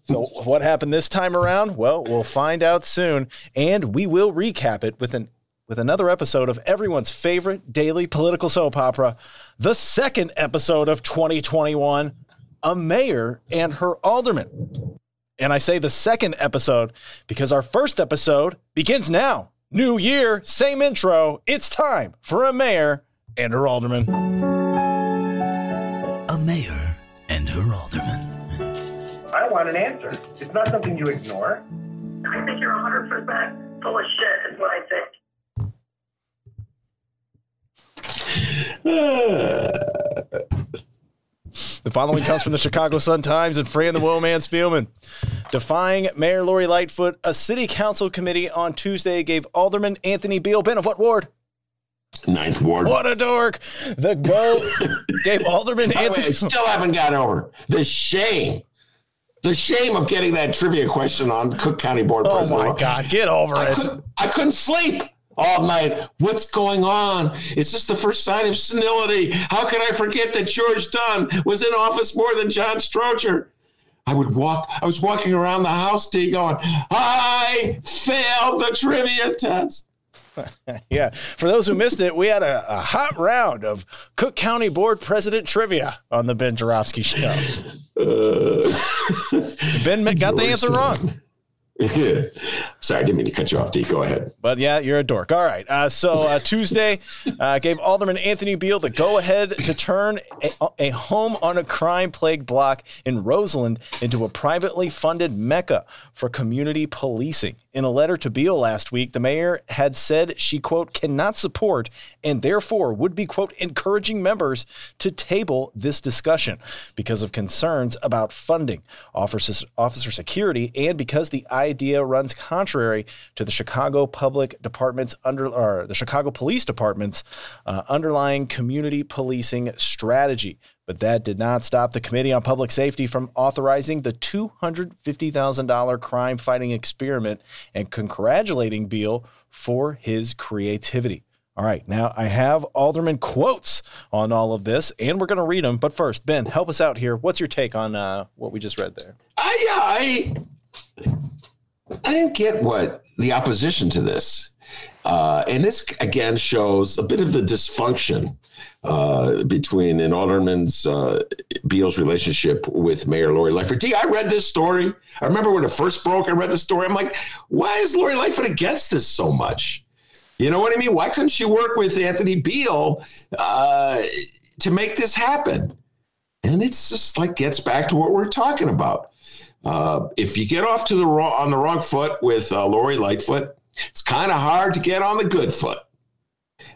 so, what happened this time around? Well, we'll find out soon, and we will recap it with an with another episode of everyone's favorite daily political soap opera, the second episode of 2021, A Mayor and Her Alderman. And I say the second episode because our first episode begins now. New year, same intro. It's time for a mayor and her alderman. A mayor and her alderman. I want an answer. It's not something you ignore. I think you're 100% full of shit, is what I think. The following comes from the Chicago Sun Times and Fran the Woman Spielman. Defying Mayor Lori Lightfoot, a city council committee on Tuesday gave Alderman Anthony Beale Ben of what ward? Ninth ward. What a dork! The go gave Alderman By Anthony. Way, I still haven't got over the shame the shame of getting that trivia question on Cook County Board Oh President. my God, get over I it. couldn't, I couldn't sleep all night. What's going on? Is this the first sign of senility? How can I forget that George Dunne was in office more than John Stroger? I would walk, I was walking around the house, D, going, I failed the trivia test. Yeah. For those who missed it, we had a, a hot round of Cook County Board President trivia on the Ben Joravsky show. Uh, Ben got the answer wrong. Sorry, I didn't mean to cut you off, D. Go ahead. But yeah, you're a dork. All right. Uh, so uh, Tuesday uh, gave Alderman Anthony Beale the go ahead to turn a, a home on a crime plagued block in Roseland into a privately funded mecca for community policing. In a letter to Beale last week, the mayor had said she, quote, cannot support and therefore would be, quote, encouraging members to table this discussion because of concerns about funding, officer, officer security, and because the idea runs contrary to the Chicago Public Department's under or the Chicago Police Department's uh, underlying community policing strategy. But that did not stop the Committee on Public Safety from authorizing the $250,000 crime fighting experiment and congratulating Beale for his creativity. All right, now I have Alderman quotes on all of this, and we're going to read them. But first, Ben, help us out here. What's your take on uh, what we just read there? I, I, I didn't get what the opposition to this. Uh, and this again shows a bit of the dysfunction uh, between an alderman's uh, Beale's relationship with Mayor Lori Lightfoot. D, I read this story. I remember when it first broke. I read the story. I'm like, why is Lori Lightfoot against this so much? You know what I mean? Why couldn't she work with Anthony Beale uh, to make this happen? And it's just like gets back to what we're talking about. Uh, if you get off to the wrong on the wrong foot with uh, Lori Lightfoot, it's kind of hard to get on the good foot.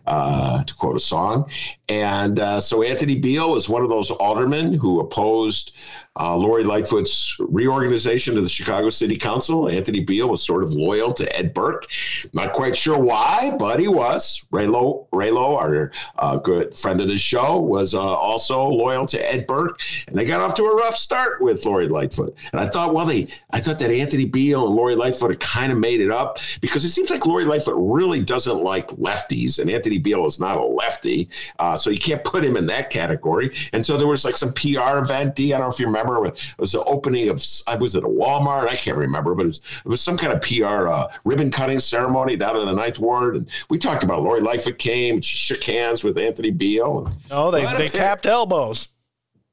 Uh, to quote a song, and uh, so Anthony Beale was one of those aldermen who opposed uh, Lori Lightfoot's reorganization of the Chicago City Council. Anthony Beale was sort of loyal to Ed Burke. Not quite sure why, but he was. Raylo, Raylo, our uh, good friend of the show, was uh, also loyal to Ed Burke, and they got off to a rough start with Lori Lightfoot. And I thought, well, they, I thought that Anthony Beale and Lori Lightfoot had kind of made it up because it seems like Lori Lightfoot really doesn't like lefties, and Anthony Beale is not a lefty, uh, so you can't put him in that category. And so there was like some PR event. I don't know if you remember, it was the opening of I was at a Walmart. I can't remember, but it was, it was some kind of PR uh, ribbon cutting ceremony down in the Ninth Ward, and we talked about Lori Lightfoot came, she shook hands with Anthony Beale. Oh, they, they tapped elbows.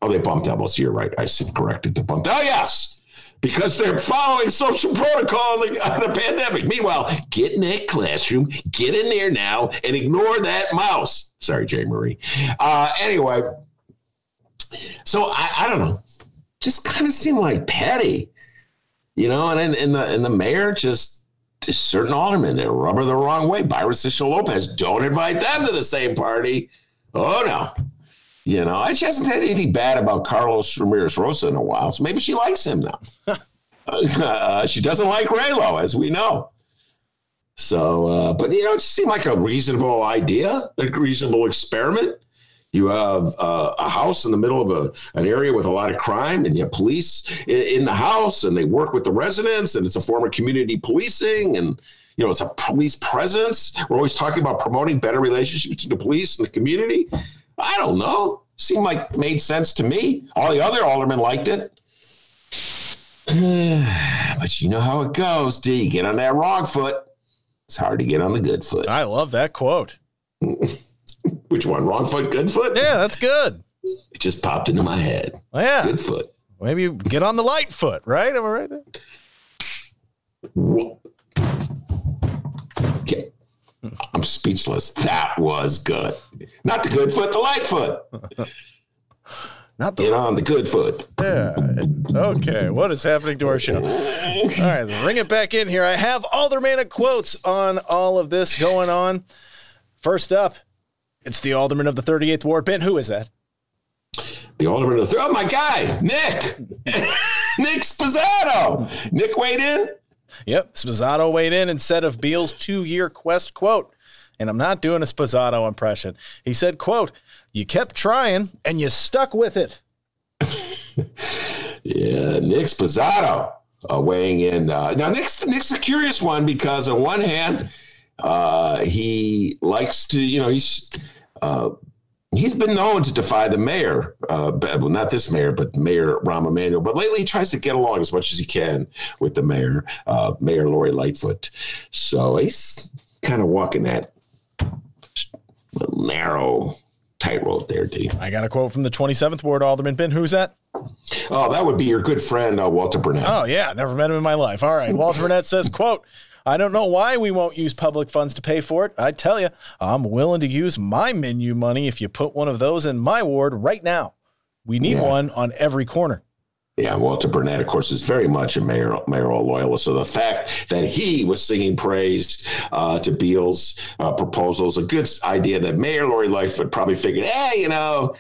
Oh, they bumped elbows. You're right. I said corrected to bump. Oh, yes. Because they're following social protocol on the, on the pandemic. Meanwhile, get in that classroom, get in there now, and ignore that mouse. Sorry, Jay Marie. Uh, anyway, so I, I don't know. Just kind of seemed like petty, you know. And and the and the mayor just certain aldermen they rub her the wrong way. Byron Sigcho Lopez, don't invite them to the same party. Oh no. You know, she hasn't said anything bad about Carlos Ramirez Rosa in a while, so maybe she likes him now. uh, she doesn't like Raylo, as we know. So, uh, but you know, it seemed like a reasonable idea, a reasonable experiment. You have uh, a house in the middle of a, an area with a lot of crime, and you have police in, in the house, and they work with the residents, and it's a form of community policing, and you know, it's a police presence. We're always talking about promoting better relationships between the police and the community. I don't know. Seemed like made sense to me. All the other aldermen liked it. but you know how it goes, D. You get on that wrong foot. It's hard to get on the good foot. I love that quote. Which one? Wrong foot, good foot? Yeah, that's good. It just popped into my head. Yeah. Good foot. Maybe you get on the light foot, right? Am I right there? Okay. I'm speechless. That was good. Not the good foot, the light foot. Not the Get on the good foot. Yeah. Okay. What is happening to our show? All right, bring it back in here. I have Aldermanic quotes on all of this going on. First up, it's the Alderman of the 38th Ward. Ben, who is that? The alderman of the oh my guy, Nick. Nick Sposato. Nick weighed in. Yep. Sposato weighed in and said of Beale's two-year quest, quote, and I'm not doing a Sposato impression. He said, quote, you kept trying and you stuck with it. Yeah, Nick Sposato uh, weighing in. Uh, now, Nick's, Nick's a curious one because, on one hand, uh, he likes to, you know, he's uh, he's been known to defy the mayor. Uh, well, not this mayor, but Mayor Rahm Emanuel. But lately, he tries to get along as much as he can with the mayor, uh, Mayor Lori Lightfoot. So he's kind of walking that narrow tightrope there, D. I got a quote from the 27th Ward Alderman Ben. Who's that? Oh, that would be your good friend uh, Walter Burnett. Oh yeah, never met him in my life. All right, Walter Burnett says, "quote." I don't know why we won't use public funds to pay for it. I tell you, I'm willing to use my menu money if you put one of those in my ward right now. We need Yeah. one on every corner. Yeah, Walter Burnett, of course, is very much a mayor, mayoral loyalist. So the fact that he was singing praise uh, to Beale's uh, proposals, a good idea that Mayor Lori Lightfoot probably figured, hey, you know,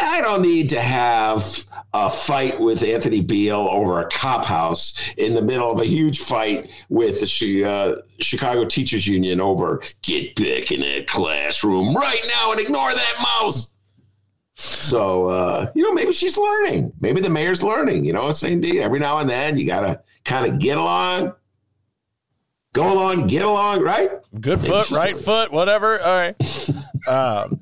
I don't need to have a fight with Anthony Beale over a cop house in the middle of a huge fight with the uh, Chicago Teachers Union over get back in that classroom right now and ignore that mouse. So uh, you know, maybe she's learning. Maybe the mayor's learning. You know, what I'm saying D every now and then you gotta kind of get along, go along, get along, right? Good foot, right foot, whatever. All right. Um,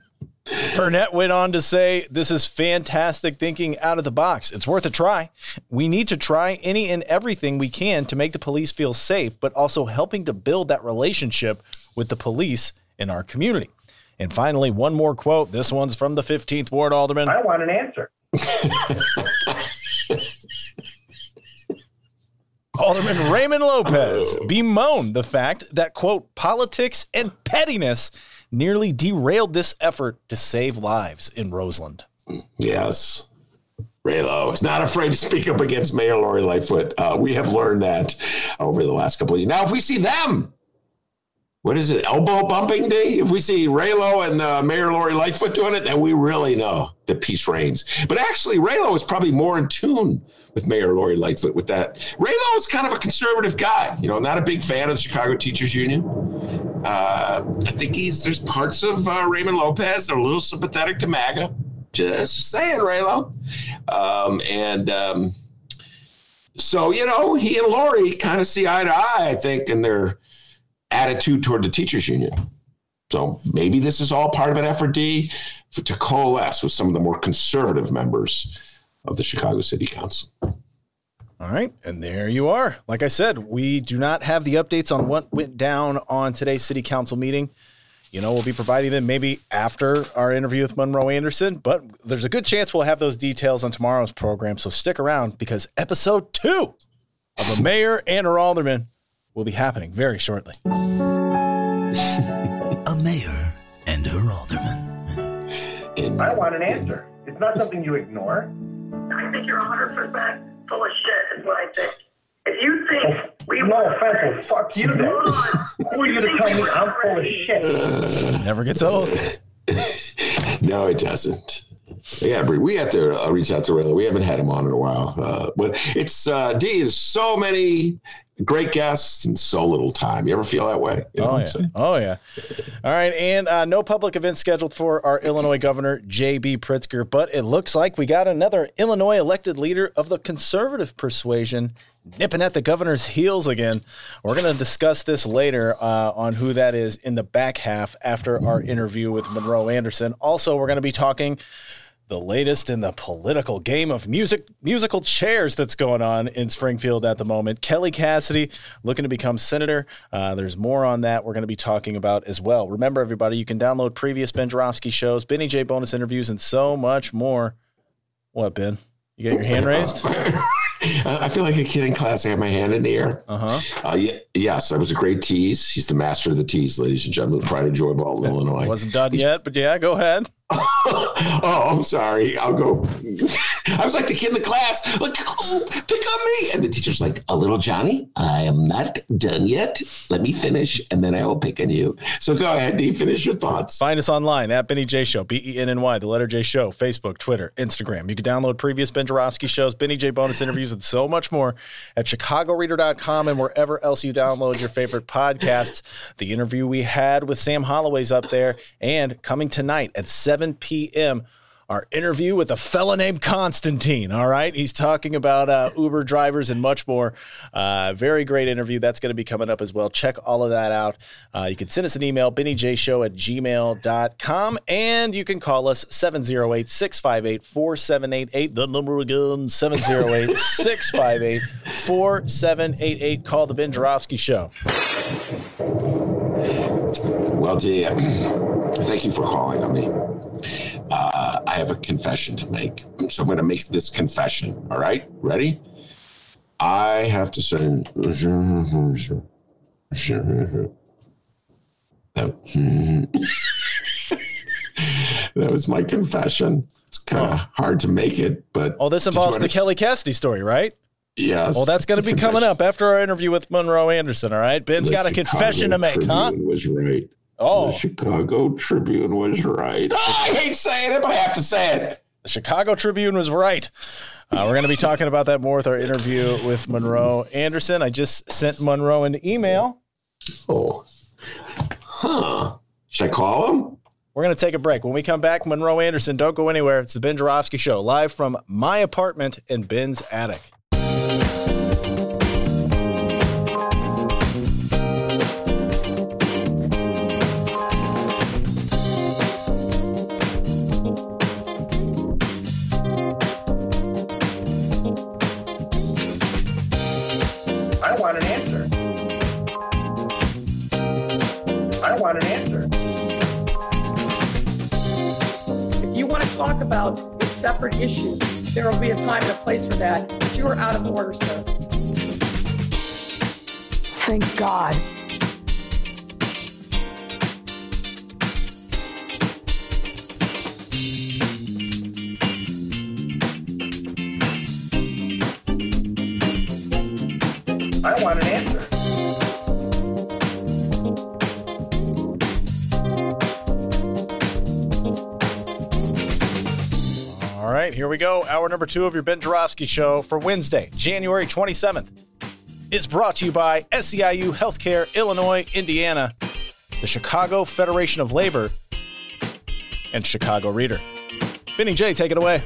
Burnett went on to say, This is fantastic thinking out of the box. It's worth a try. We need to try any and everything we can to make the police feel safe, but also helping to build that relationship with the police in our community. And finally, one more quote. This one's from the 15th Ward Alderman. I want an answer. Alderman Raymond Lopez oh. bemoaned the fact that, quote, politics and pettiness nearly derailed this effort to save lives in Roseland. Yes. Raylo is not afraid to speak up against Mayor Lori Lightfoot. Uh, we have learned that over the last couple of years. Now, if we see them, what is it, elbow bumping day? If we see Raylo and uh, Mayor Lori Lightfoot doing it, then we really know that peace reigns. But actually, Raylo is probably more in tune with Mayor Lori Lightfoot with that. Raylo is kind of a conservative guy, you know, not a big fan of the Chicago Teachers Union. Uh, I think he's there's parts of uh, Raymond Lopez that are a little sympathetic to MAGA. Just saying, Raylo. Um, and um, so, you know, he and Lori kind of see eye to eye, I think, in their attitude toward the teachers union. So maybe this is all part of an effort, D, for, to coalesce with some of the more conservative members of the Chicago City Council. All right. And there you are. Like I said, we do not have the updates on what went down on today's city council meeting. You know, we'll be providing them maybe after our interview with Monroe Anderson, but there's a good chance we'll have those details on tomorrow's program. So stick around because episode two of a mayor and her alderman will be happening very shortly. A mayor and her alderman. I want an answer. It's not something you ignore. I think you're 100% full of shit, is what I think. If you think we No offense, well, fuck you then. Who are you to tell me I'm full of shit? Never gets old. no, it doesn't. Yeah, we have to uh, reach out to Raylo. We haven't had him on in a while, uh, but it's uh, D. There's so many great guests and so little time. You ever feel that way? You know Oh yeah. Oh yeah. All right, and uh, no public events scheduled for our Illinois Governor J.B. Pritzker, but it looks like we got another Illinois elected leader of the conservative persuasion nipping at the governor's heels again. We're going to discuss this later uh, on who that is in the back half after our interview with Monroe Anderson. Also, we're going to be talking the latest in the political game of music musical chairs that's going on in Springfield at the moment. Kelly Cassidy looking to become senator. Uh, there's more on that we're going to be talking about as well. Remember, everybody, you can download previous Ben Joravsky shows, Benny J bonus interviews, and so much more. What, Ben? You got your hand raised? I feel like a kid in class. I have my hand in the air. Uh-huh. Uh, ye- yes, that was a great tease. He's the master of the tease, ladies and gentlemen. Pride and joy of all Illinois. Wasn't done yet, but yeah, go ahead. Oh, I'm sorry. I'll go. I was like the kid in the class, like, oh, pick on me. And the teacher's like, a little Johnny, I am not done yet. Let me finish, and then I will pick on you. So go ahead, D. Finish your thoughts. Find us online at Benny J Show, B E N N Y, the letter J Show, Facebook, Twitter, Instagram. You can download previous Ben Joravsky shows, Benny J bonus interviews, and so much more at chicagoreader.com and wherever else you download your favorite podcasts. The interview we had with Sam Holloway's up there and coming tonight at 7 p.m. our interview with a fella named Constantine. All right. He's talking about uh, Uber drivers and much more. Uh, very great interview. That's going to be coming up as well. Check all of that out. Uh, you can send us an email, bennyjshow at gmail.com, and you can call us 708 658 4788. The number again, 708 658 4788. Call the Ben Joravsky Show. Well, Dee, thank you for calling on me. Uh, I have a confession to make. So I'm going to make this confession. All right? Ready? I have to say. That was my confession. It's kind of hard to make it, but. Oh, this involves the wanna- Kelly Cassidy story, right? Yes. Well, that's going to be coming up after our interview with Monroe Anderson. All right. Ben's The got a confession to Chicago make, huh? Was right. Oh. The Chicago Tribune was right. I hate saying it, but I have to say it. The Chicago Tribune was right. Uh, we're going to be talking about that more with our interview with Monroe Anderson. I just sent Monroe an email. Oh. Huh. Should I call him? We're going to take a break. When we come back, Monroe Anderson, don't go anywhere. It's the Ben Joravsky Show, live from my apartment in Ben's attic. An answer. If you want to talk about a separate issue, there will be a time and a place for that, but you are out of order, sir. Thank God. Here we go. Hour number two of your Ben Joravsky Show for Wednesday, January 27th is brought to you by SEIU Healthcare, Illinois, Indiana, the Chicago Federation of Labor, and Chicago Reader. Benny J, take it away.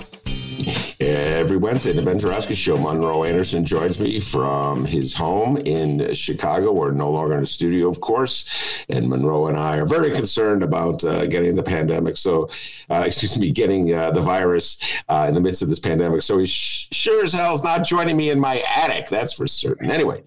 Every Wednesday, the Ben Joravsky Show, Monroe Anderson joins me from his home in Chicago. We're no longer in the studio, of course, and Monroe and I are very concerned about uh, getting the pandemic. So, uh, excuse me, getting uh, the virus uh, in the midst of this pandemic. So he's sh- sure as hell is not joining me in my attic. That's for certain. Anyway.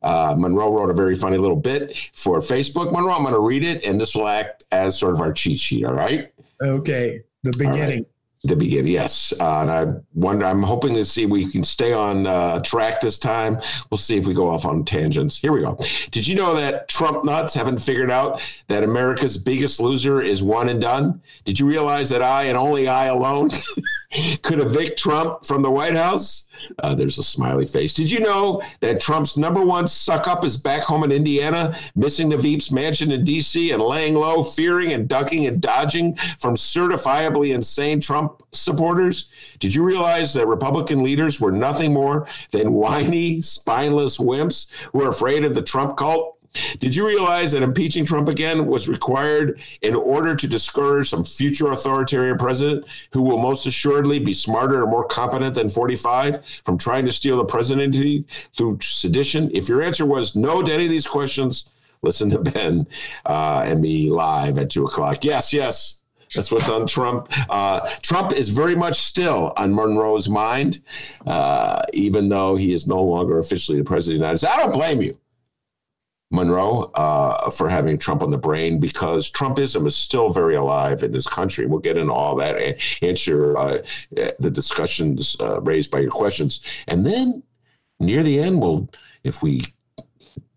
Uh, Monroe wrote a very funny little bit for Facebook. Monroe, I'm going to read it, and this will act as sort of our cheat sheet. All right. Okay, the beginning. The beginning, yes. Uh, and I wonder, I'm hoping to see we can stay on uh, track this time. We'll see if we go off on tangents. Here we go. Did you know that Trump nuts haven't figured out that America's biggest loser is one and done? Did you realize that I and only I alone could evict Trump from the White House? Uh, there's a smiley face. Did you know that Trump's number one suck up is back home in Indiana, missing the Veeps mansion in D.C. and laying low, fearing and ducking and dodging from certifiably insane Trump supporters? Did you realize that Republican leaders were nothing more than whiny, spineless wimps who are afraid of the Trump cult? Did you realize that impeaching Trump again was required in order to discourage some future authoritarian president who will most assuredly be smarter and more competent than 45 from trying to steal the presidency through sedition? If your answer was no to any of these questions, listen to Ben uh, and me live at two o'clock. Yes, yes. That's what's on Trump. Uh, Trump is very much still on Monroe's mind, uh, even though he is no longer officially the president of the United States. I don't blame you. Monroe uh, for having Trump on the brain because Trumpism is still very alive in this country. We'll get into all that and answer uh, the discussions uh, raised by your questions. And then near the end, we'll, if we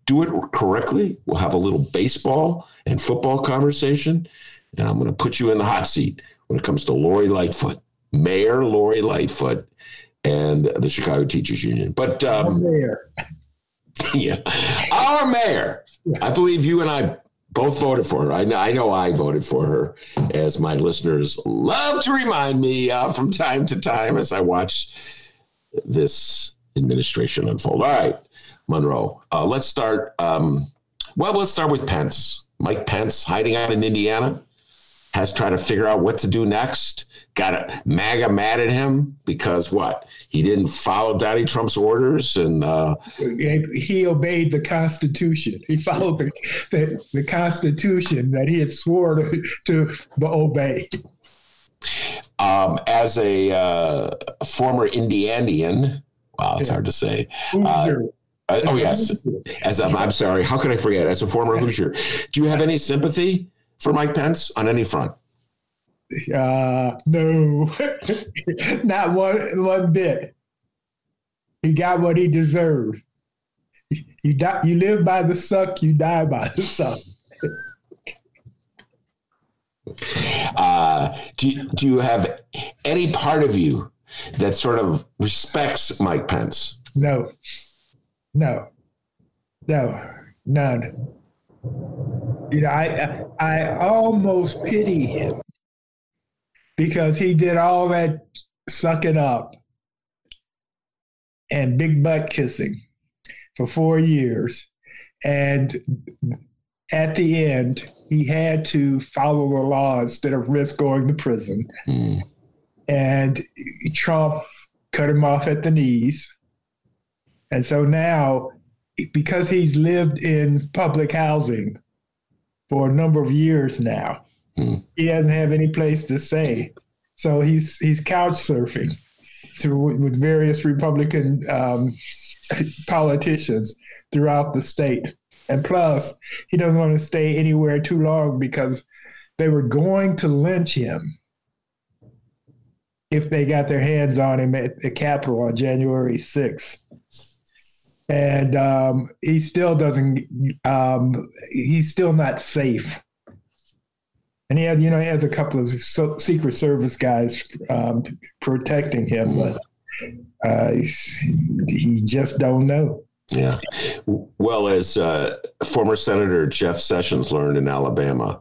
do it correctly, we'll have a little baseball and football conversation. And I'm going to put you in the hot seat when it comes to Lori Lightfoot, Mayor Lori Lightfoot, and the Chicago Teachers Union. But um. yeah, our mayor. I believe you and I both voted for her. I know, I know I voted for her, as my listeners love to remind me uh, from time to time as I watch this administration unfold. All right, Monroe, uh, let's start. Um, well, let's start with Pence. Mike Pence hiding out in Indiana. Has tried to figure out what to do next. Got a MAGA mad at him because what? He didn't follow Donald Trump's orders and uh, he obeyed the Constitution. He followed the, the, the Constitution that he had swore to, to obey. Um, as a uh, former Indianian, wow, it's hard to say. Uh, uh, oh yes, as a, I'm sorry, how could I forget? As a former Hoosier, do you have any sympathy for Mike Pence on any front? Uh, no, not one one bit. He got what he deserved. You die, you live by the suck, you die by the suck. Uh, do, do you have any part of you that sort of respects Mike Pence? No, no, no, none. You know, I I almost pity him because he did all that sucking up and big butt kissing for four years, and at the end, he had to follow the law instead of risk going to prison. Mm. And Trump cut him off at the knees. And so now, because he's lived in public housing for a number of years now, mm. he doesn't have any place to stay. So he's he's couch surfing with various Republican um, politicians throughout the state. And plus, he doesn't want to stay anywhere too long because they were going to lynch him if they got their hands on him at the Capitol on January 6th. And um, he still doesn't, um, he's still not safe. And he had, you know, he has a couple of so- Secret Service guys um, protecting him, but uh, he just don't know. Yeah. Well, as uh, former Senator Jeff Sessions learned in Alabama,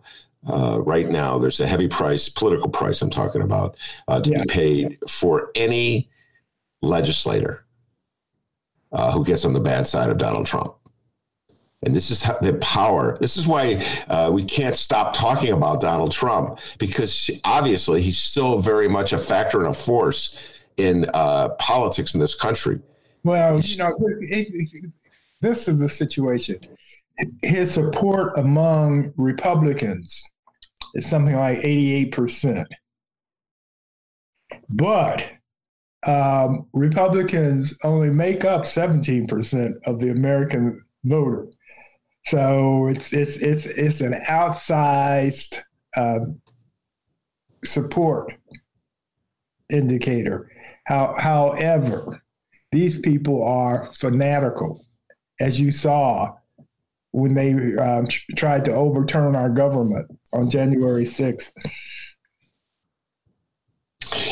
uh, right now there's a heavy price, political price I'm talking about, uh, to yeah. be paid for any legislator uh, who gets on the bad side of Donald Trump. And this is the power. This is why uh, we can't stop talking about Donald Trump because obviously he's still very much a factor and a force in uh, politics in this country. Well, you know, this is the situation. His support among Republicans is something like 88%. But um, Republicans only make up 17% of the American voter. So it's it's it's it's an outsized um, support indicator. How, however, these people are fanatical, as you saw when they um, tried to overturn our government on January 6th.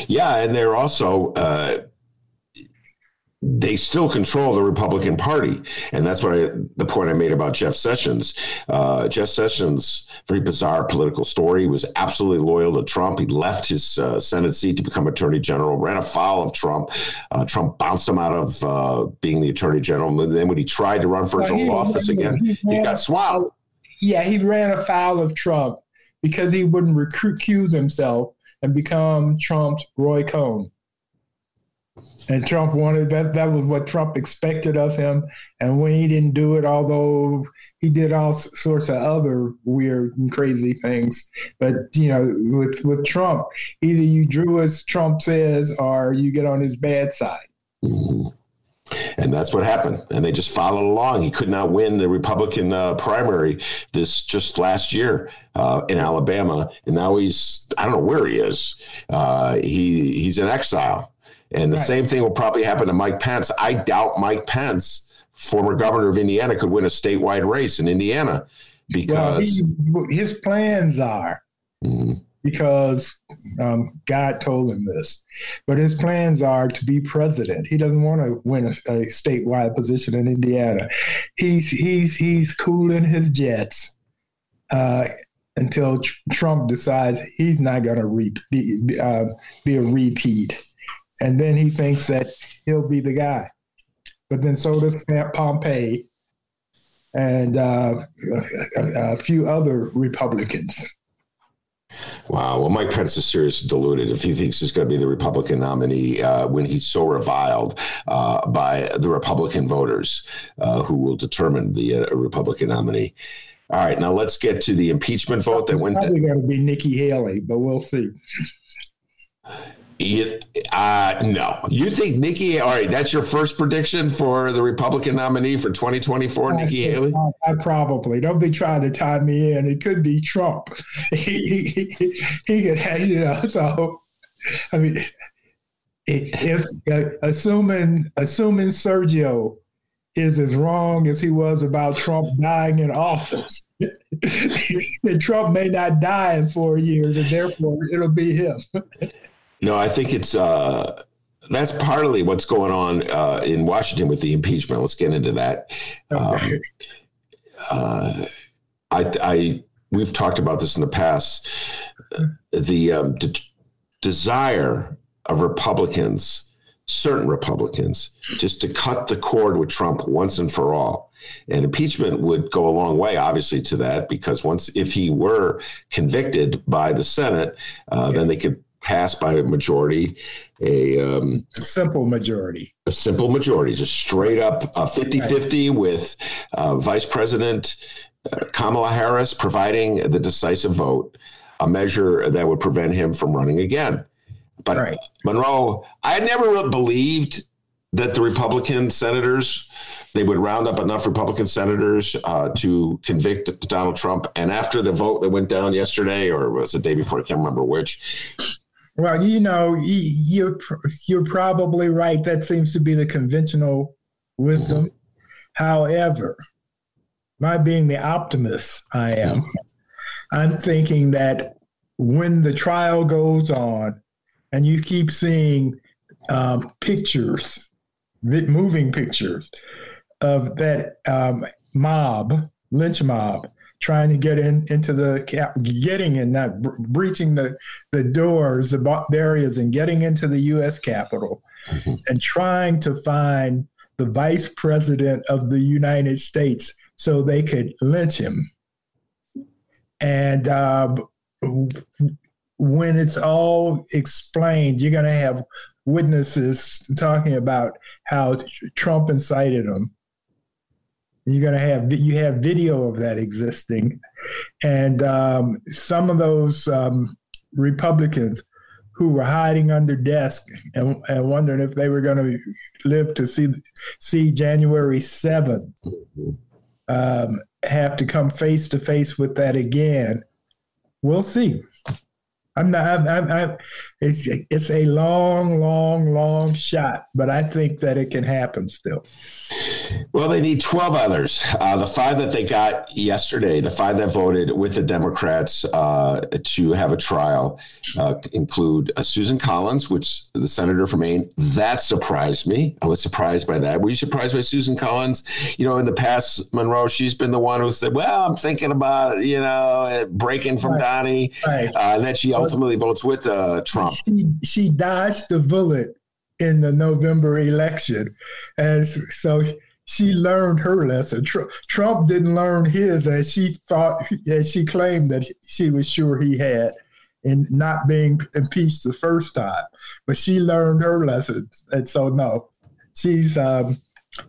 Yeah, and they're also uh, they still control the Republican Party, and that's what I, the point I made about Jeff Sessions. Uh, Jeff Sessions, very bizarre political story. Was absolutely loyal to Trump. He left his uh, Senate seat to become Attorney General, ran afoul of Trump. Uh, Trump bounced him out of uh, being the Attorney General, and then when he tried to run for his old office again, he, he got swapped. Yeah, he ran afoul of Trump because he wouldn't recuse himself and become Trump's Roy Cohn and Trump wanted that. That was what Trump expected of him. And when he didn't do it, although he did all sorts of other weird and crazy things, but you know, with with Trump, either you drew as Trump says, or you get on his bad side. Mm-hmm. And that's what happened. And they just followed along. He could not win the Republican uh, primary this just last year uh, in Alabama. And now he's, I don't know where he is. Uh, he He's in exile. And the right. same thing will probably happen to Mike Pence. I doubt Mike Pence, former governor of Indiana, could win a statewide race in Indiana because well, he, his plans are. Mm-hmm. Because um, God told him this, but his plans are to be president. He doesn't want to win a, a statewide position in Indiana. He's he's he's cooling his jets uh, until tr- Trump decides he's not going to re- be, uh, be a repeat and then he thinks that he'll be the guy. But then so does Pompeo and uh, a, a, few other Republicans. Wow. Well, Mike Pence is seriously deluded if he thinks he's going to be the Republican nominee uh, when he's so reviled uh, by the Republican voters uh, who will determine the uh, Republican nominee. All right. Now let's get to the impeachment vote that went. Probably going to be Nikki Haley, but we'll see. It, uh, no. You think Nikki? All right, that's your first prediction for the Republican nominee for 2024, Nikki Haley. I, I probably don't be trying to tie me in. It could be Trump. he, he, he could have, you know. So, I mean, if uh, assuming assuming Sergio is as wrong as he was about Trump dying in office. and Trump may not die in four years, and therefore it'll be him. No, I think it's uh, that's partly what's going on uh, in Washington with the impeachment. Let's get into that. Okay. Um, uh, I, I, we've talked about this in the past. The um, de- desire of Republicans, certain Republicans, just to cut the cord with Trump once and for all. And impeachment would go a long way, obviously, to that because once, if he were convicted by the Senate, uh, yeah. then they could passed by a majority, a, um, a simple majority. A simple majority, just straight up uh, 50 50 with uh, Vice President uh, Kamala Harris providing the decisive vote, a measure that would prevent him from running again. But right. Monroe, I had never believed that the Republican senators they would round up enough Republican senators uh, to convict Donald Trump. And after the vote that went down yesterday, or was the day before, I can't remember which, well, you know, you're you're probably right. That seems to be the conventional wisdom. Mm-hmm. However, my being the optimist I am, I'm thinking that when the trial goes on, and you keep seeing um, pictures, moving pictures of that um, mob, lynch mob, trying to get in into the getting in that breaching the the doors, the barriers, and getting into the U.S. Capitol, mm-hmm. and trying to find the vice president of the United States so they could lynch him. And um, when it's all explained, you're going to have witnesses talking about how Trump incited them you're going to have you have video of that existing, and um, some of those um, Republicans who were hiding under desks and, and wondering if they were going to live to see see January seventh um, have to come face to face with that again. We'll see. I'm not. I'm, I'm, I'm, it's it's a long, long, long shot, but I think that it can happen still. Well, they need 12 others. Uh, the five that they got yesterday, the five that voted with the Democrats uh, to have a trial, uh, include uh, Susan Collins, which the senator from Maine. That surprised me. I was surprised by that. Were you surprised by Susan Collins? You know, in the past, Monroe, she's been the one who said, "Well, I'm thinking about you know breaking from right. Donnie," right. Uh, and then she ultimately votes with uh, Trump. She, she dodged the bullet in the November election, and so she learned her lesson. Tr- Trump didn't learn his, as she thought, as she claimed that she was sure he had in not being impeached the first time. But she learned her lesson, and so no, she's um,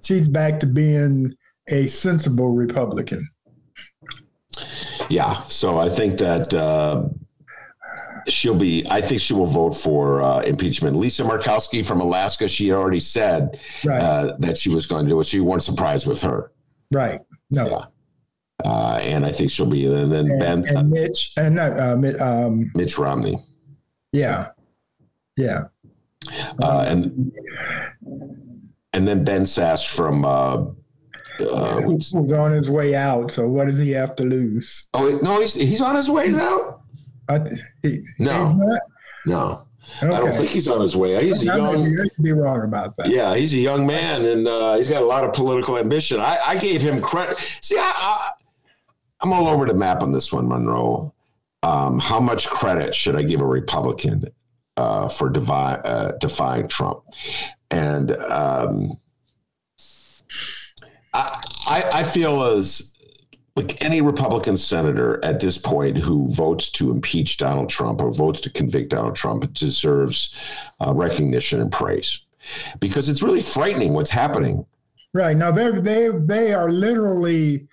she's back to being a sensible Republican. Yeah, so I think that. Uh, she'll be i think she will vote for uh, impeachment lisa murkowski from alaska she already said right. uh, that she was going to do it so you weren't surprised with her right no yeah. Uh, and i think she'll be and then and, ben and mitch and not uh, um, mitch romney yeah yeah uh, and and then ben sasse from uh, uh, was on his way out. So what does he have to lose? Oh no, he's he's on his way out. I, he, no, no. Okay. I don't think he's on his way. He's a young. You be wrong about that. Yeah, he's a young man, and uh, he's got a lot of political ambition. I, I gave him credit. See, I, I, am all over the map on this one, Monroe. Um, how much credit should I give a Republican uh, for devi- uh, defying Trump? And um, I, I, I feel as like any Republican senator at this point who votes to impeach Donald Trump or votes to convict Donald Trump deserves uh, recognition and praise because it's really frightening what's happening. Right now, they they they are literally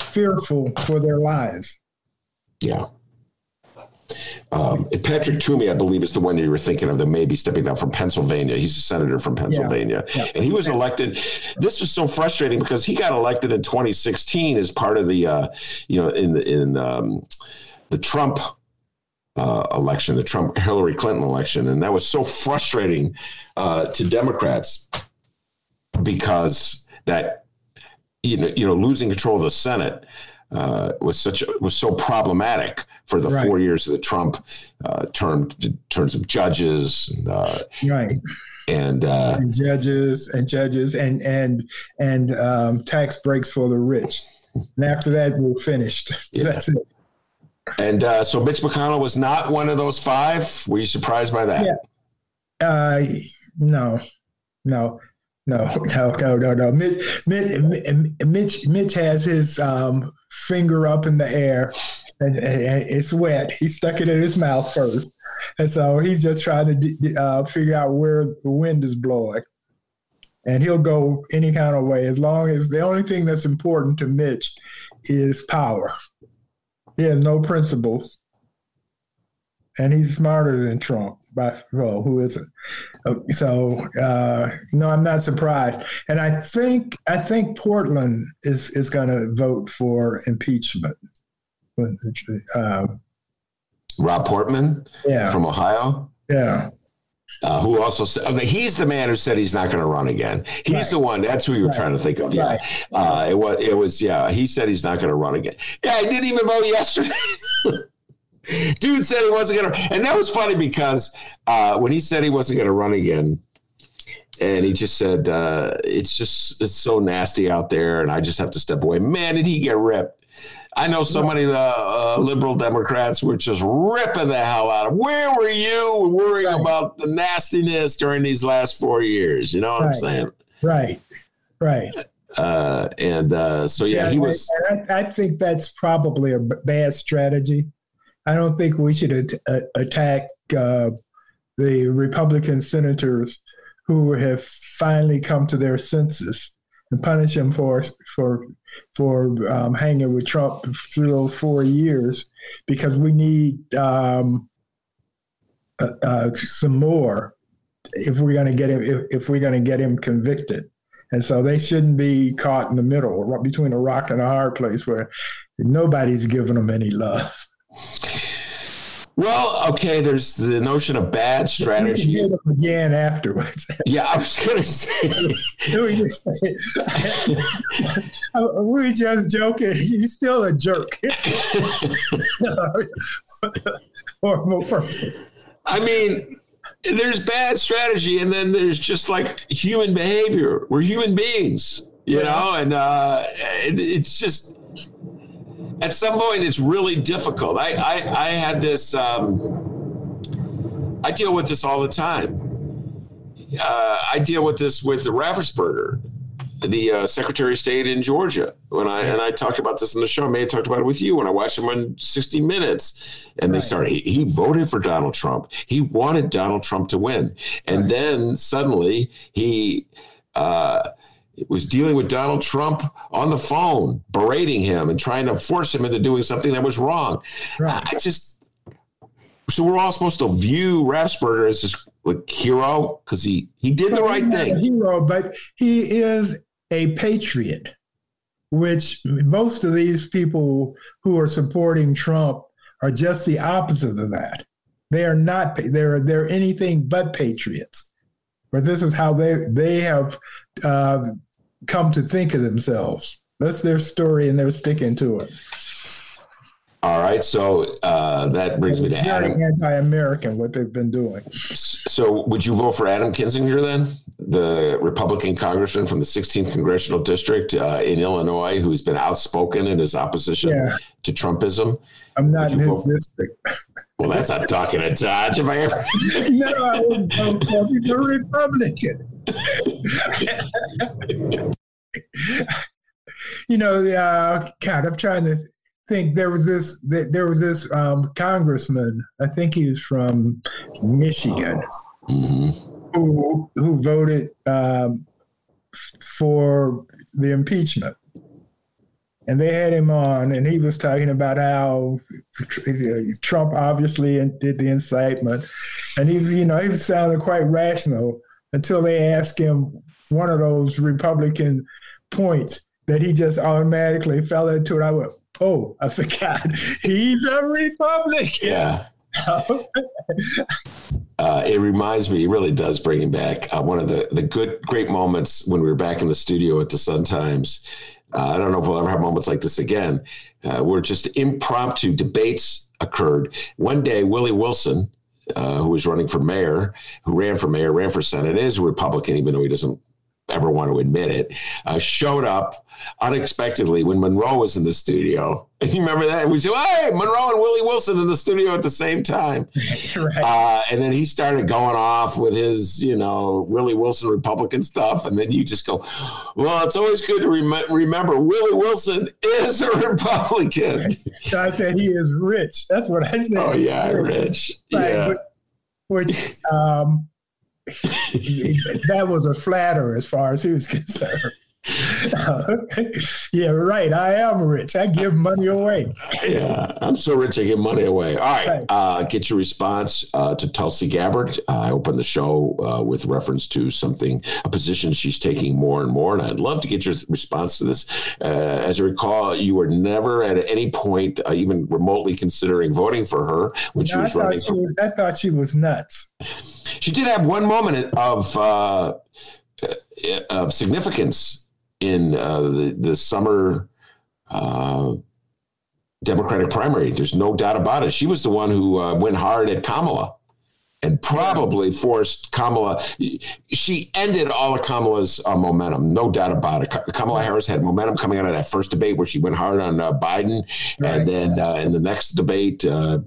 fearful for their lives. Yeah. Um, Patrick Toomey, I believe, is the one you were thinking of that may be stepping down from Pennsylvania. He's a senator from Pennsylvania. Yeah. Yeah. And he was elected. This was so frustrating because he got elected in 2016 as part of the, uh, you know, in the, in um, the Trump uh, election, the Trump Hillary Clinton election. And that was so frustrating uh, to Democrats because that, you know, you know, losing control of the Senate uh, was such was so problematic for the right. four years of the Trump uh, term in terms of judges, and, uh, right? And, uh, and, judges and judges and and and um, tax breaks for the rich. And after that, we're finished. Yeah. That's it. And uh, so Mitch McConnell was not one of those five. Were you surprised by that? Yeah. Uh, no, no. No, no, no, no, no. Mitch, Mitch, Mitch has his um, finger up in the air, and, and, it's wet. He stuck it in his mouth first, and so he's just trying to uh, figure out where the wind is blowing. And he'll go any kind of way as long as the only thing that's important to Mitch is power. He has no principles and he's smarter than Trump by well, who isn't? So uh, no, I'm not surprised, and I think I think Portman is is going to vote for impeachment. Uh, Rob Portman, yeah, from Ohio, yeah. Uh, who also said, okay, he's the man who said he's not going to run again. He's right. the one. That's who you were right. trying to think of. Yeah. Right. Uh, it was, it was, yeah, he said he's not going to run again. Yeah, he didn't even vote yesterday. Dude said he wasn't going to. And that was funny because uh, when he said he wasn't going to run again, and he just said, uh, it's just, it's so nasty out there, and I just have to step away. Man, did he get ripped. I know so many of the uh, liberal Democrats were just ripping the hell out of. Where were you worrying right. about the nastiness during these last four years? You know what right. I'm saying? Right, right. Uh, and uh, so yeah, yeah he was. I, I, think that's probably a bad strategy. I don't think we should at- attack uh, the Republican senators who have finally come to their senses and punish them for for for um, hanging with Trump through four years because we need um, uh, uh, some more if we're going to get him if, if we're going to get him convicted. And so they shouldn't be caught in the middle, between a rock and a hard place where nobody's giving them any love. Well, okay, there's the notion of bad strategy. again afterwards. Yeah, I was going to say. we were just joking. You're still a jerk. Horrible person. I mean, there's bad strategy, and then there's just like human behavior. We're human beings, you yeah. know, and uh, it, it's just at some point it's really difficult. I I, I had this. Um, I deal with this all the time. Uh, I deal with this with Raffensperger, the uh, Secretary of State in Georgia. When I and I talked about this in the show, I may have talked about it with you when I watched him on 60 Minutes, and right. they started. He, he, voted for Donald Trump. He wanted Donald Trump to win, and right. then suddenly he. Uh, was dealing with Donald Trump on the phone, berating him and trying to force him into doing something that was wrong. Right. I just so we're all supposed to view Raffensperger as this like hero because he he did the right thing. hero, but he is a patriot, which most of these people who are supporting Trump are just the opposite of that. They are not. They're they're anything but patriots. But this is how they they have uh, come to think of themselves. That's their story, and they're sticking to it. All right, so uh, that brings me to Adam. Anti-American, what they've been doing. So, would you vote for Adam Kinzinger then, the Republican congressman from the 16th congressional district uh, in Illinois, who's been outspoken in his opposition yeah. to Trumpism? I'm not in his district. Well, that's not talking a touch. If I ever. no, I would vote for a Republican. you know, uh, God, I'm trying to think. There was this. There was this um, congressman. I think he was from Michigan, mm-hmm. who who voted um, for the impeachment and they had him on, and he was talking about how Trump obviously did the incitement, and he, you know, he was sounding quite rational until they asked him one of those Republican points that he just automatically fell into, and I went, "Oh, I forgot, he's a Republican." Yeah. uh, it reminds me, it really does bring him back. Uh, one of the, the good, great moments when we were back in the studio at the Sun Times uh, I don't know if we'll ever have moments like this again, uh, where just impromptu debates occurred. One day, Willie Wilson, uh, who was running for mayor, who ran for mayor, ran for senate, is a Republican, even though he doesn't ever want to admit it, uh, showed up unexpectedly when Monroe was in the studio. And you remember that? We said, hey, Monroe and Willie Wilson in the studio at the same time. right. uh, and then he started going off with his, you know, Willie Wilson Republican stuff. And then you just go, well, it's always good to rem- remember Willie Wilson is a Republican. So I said he is rich. That's what I said. Oh, yeah, rich. Right. Yeah. Which, um, that was a flatter as far as he was concerned. Uh, yeah, right. I am rich. I give money away. yeah, I'm so rich I give money away. All right, right. Uh, get your response uh, to Tulsi Gabbard. Uh, I opened the show uh, with reference to something, a position she's taking more and more, and I'd love to get your response to this. Uh, as I recall, you were never at any point even remotely considering voting for her when she was running. She for- was, I thought she was nuts. She did have one moment of of significance in uh, the the summer uh, Democratic primary. There's no doubt about it. She was the one who uh, went hard at Kamala and probably forced Kamala. She ended all of Kamala's uh, momentum, no doubt about it. Kamala Harris had momentum coming out of that first debate where she went hard on uh, Biden, right. and then uh, in the next debate, uh,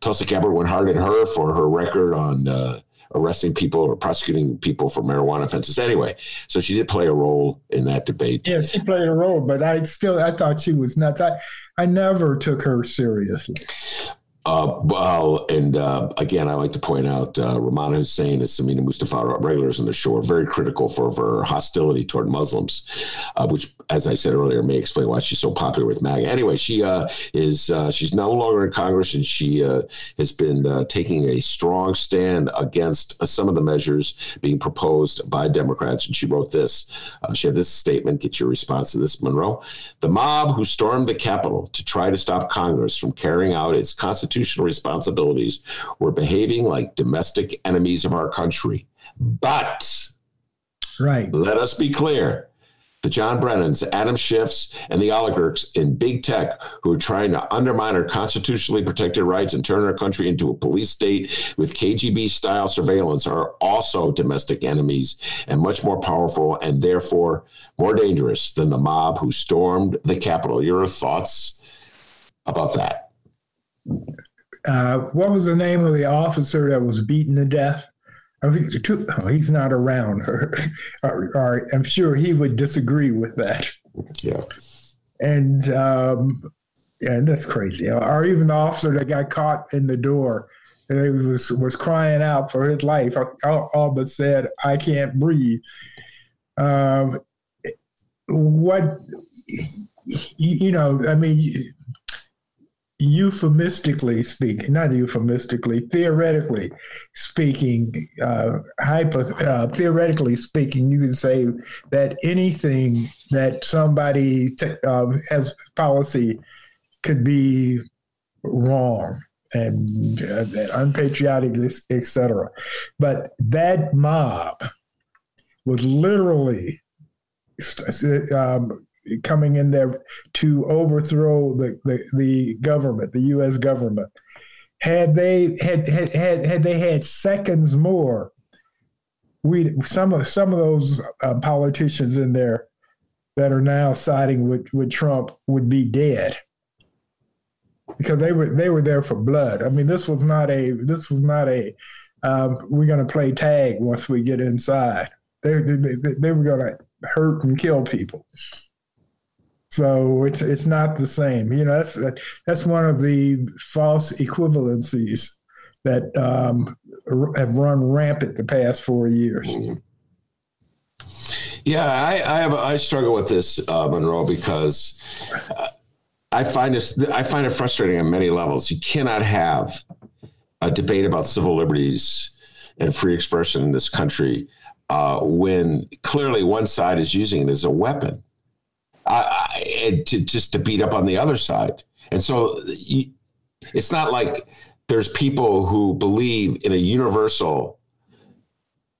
Tulsi Gabbard went hard at her for her record on uh, arresting people or prosecuting people for marijuana offenses. Anyway, so she did play a role in that debate. Yeah, she played a role, but I still I thought she was nuts. I I never took her seriously. Uh, well, and uh, again, I like to point out uh, Rummana Hussain and Samina Mustafa, are regulars on the show, are very critical for her hostility toward Muslims, uh, which, as I said earlier, may explain why she's so popular with MAGA. Anyway, she uh, is uh, she's no longer in Congress, and she has been taking a strong stand against some of the measures being proposed by Democrats. And she wrote this. she had this statement. Get your response to this, Monroe. The mob who stormed the Capitol to try to stop Congress from carrying out its constitutional constitutional responsibilities were behaving like domestic enemies of our country. But right. let us be clear. The John Brennans, Adam Schiffs, and the oligarchs in big tech who are trying to undermine our constitutionally protected rights and turn our country into a police state with KGB style surveillance are also domestic enemies and much more powerful and therefore more dangerous than the mob who stormed the Capitol. Your thoughts about that? Uh, what was the name of the officer that was beaten to death? I think oh, he's not around, or, or, or, I'm sure he would disagree with that. Yeah. And um, yeah, that's crazy. Or even the officer that got caught in the door, and he was was crying out for his life. All, all but said, "I can't breathe." Um, what you know, I mean euphemistically speaking, not euphemistically, theoretically speaking, uh, hypo, uh, theoretically speaking, you can say that anything that somebody t- uh, has policy could be wrong and, uh, unpatriotic, etc. But that mob was literally um, coming in there to overthrow the, the, the government, the U.S. government. Had they had, had had had they had seconds more, we some of some of those uh, politicians in there that are now siding with, with Trump would be dead because they were they were there for blood. I mean, this was not a this was not a um, we're going to play tag once we get inside. They they, they were going to hurt and kill people. So it's it's not the same. You know, that's that's one of the false equivalencies that um, have run rampant the past four years. Yeah, I, I have I struggle with this, uh, Monroe, because uh, I find it I find it frustrating on many levels. You cannot have a debate about civil liberties and free expression in this country uh, when clearly one side is using it as a weapon I, to just to beat up on the other side. And so you, it's not like there's people who believe in a universal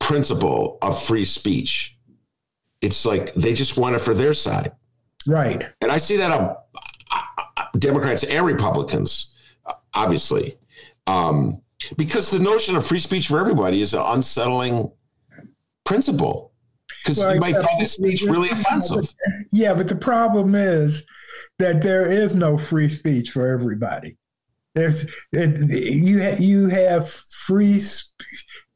principle of free speech. It's like they just want it for their side. Right. And I see that on uh, Democrats and Republicans, obviously, um, because the notion of free speech for everybody is an unsettling principle because well, you might find this speech really offensive. Yeah, but the problem is that there is no free speech for everybody. There's it, you ha, you have free.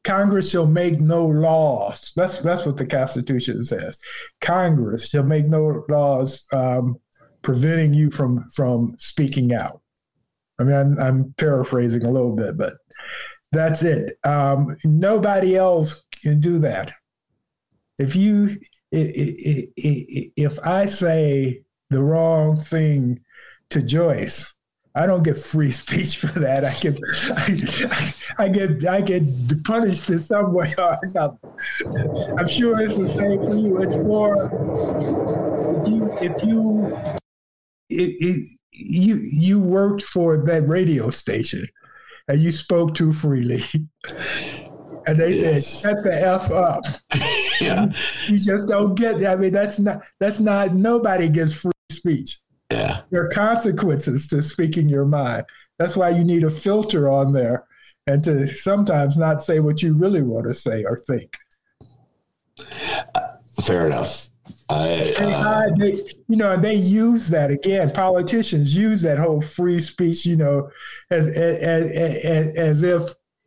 Congress shall make no laws. That's that's what the Constitution says. Congress shall make no laws um, preventing you from from speaking out. I mean, I'm, I'm paraphrasing a little bit, but that's it. Um, nobody else can do that. If you if I say the wrong thing to Joyce, I don't get free speech for that. I get, I, I get, I get punished in some way or another. I'm sure it's the same for you. It's more if you, if you, it, it, you, you worked for that radio station, and you spoke too freely, and they yes. said, "Shut the f up." yeah. You just don't get I mean, that's not that's not nobody gets free speech. Yeah. There are consequences to speaking your mind. That's why you need a filter on there and to sometimes not say what you really want to say or think. Uh, fair enough. I, uh, I, they, you know, and they use that again. Politicians use that whole free speech, you know, as as, as, as if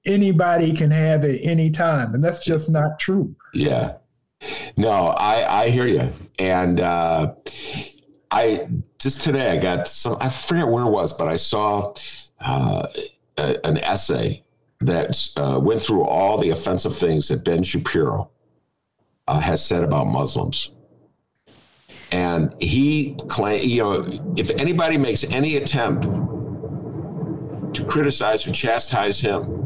anybody can have it anytime, and that's just not true. Yeah, no, I I hear you, and uh, I just today I got some. I forget where it was, but I saw uh, a, an essay that uh, went through all the offensive things that Ben Shapiro uh, has said about Muslims. And he claim, you know, if anybody makes any attempt to criticize or chastise him,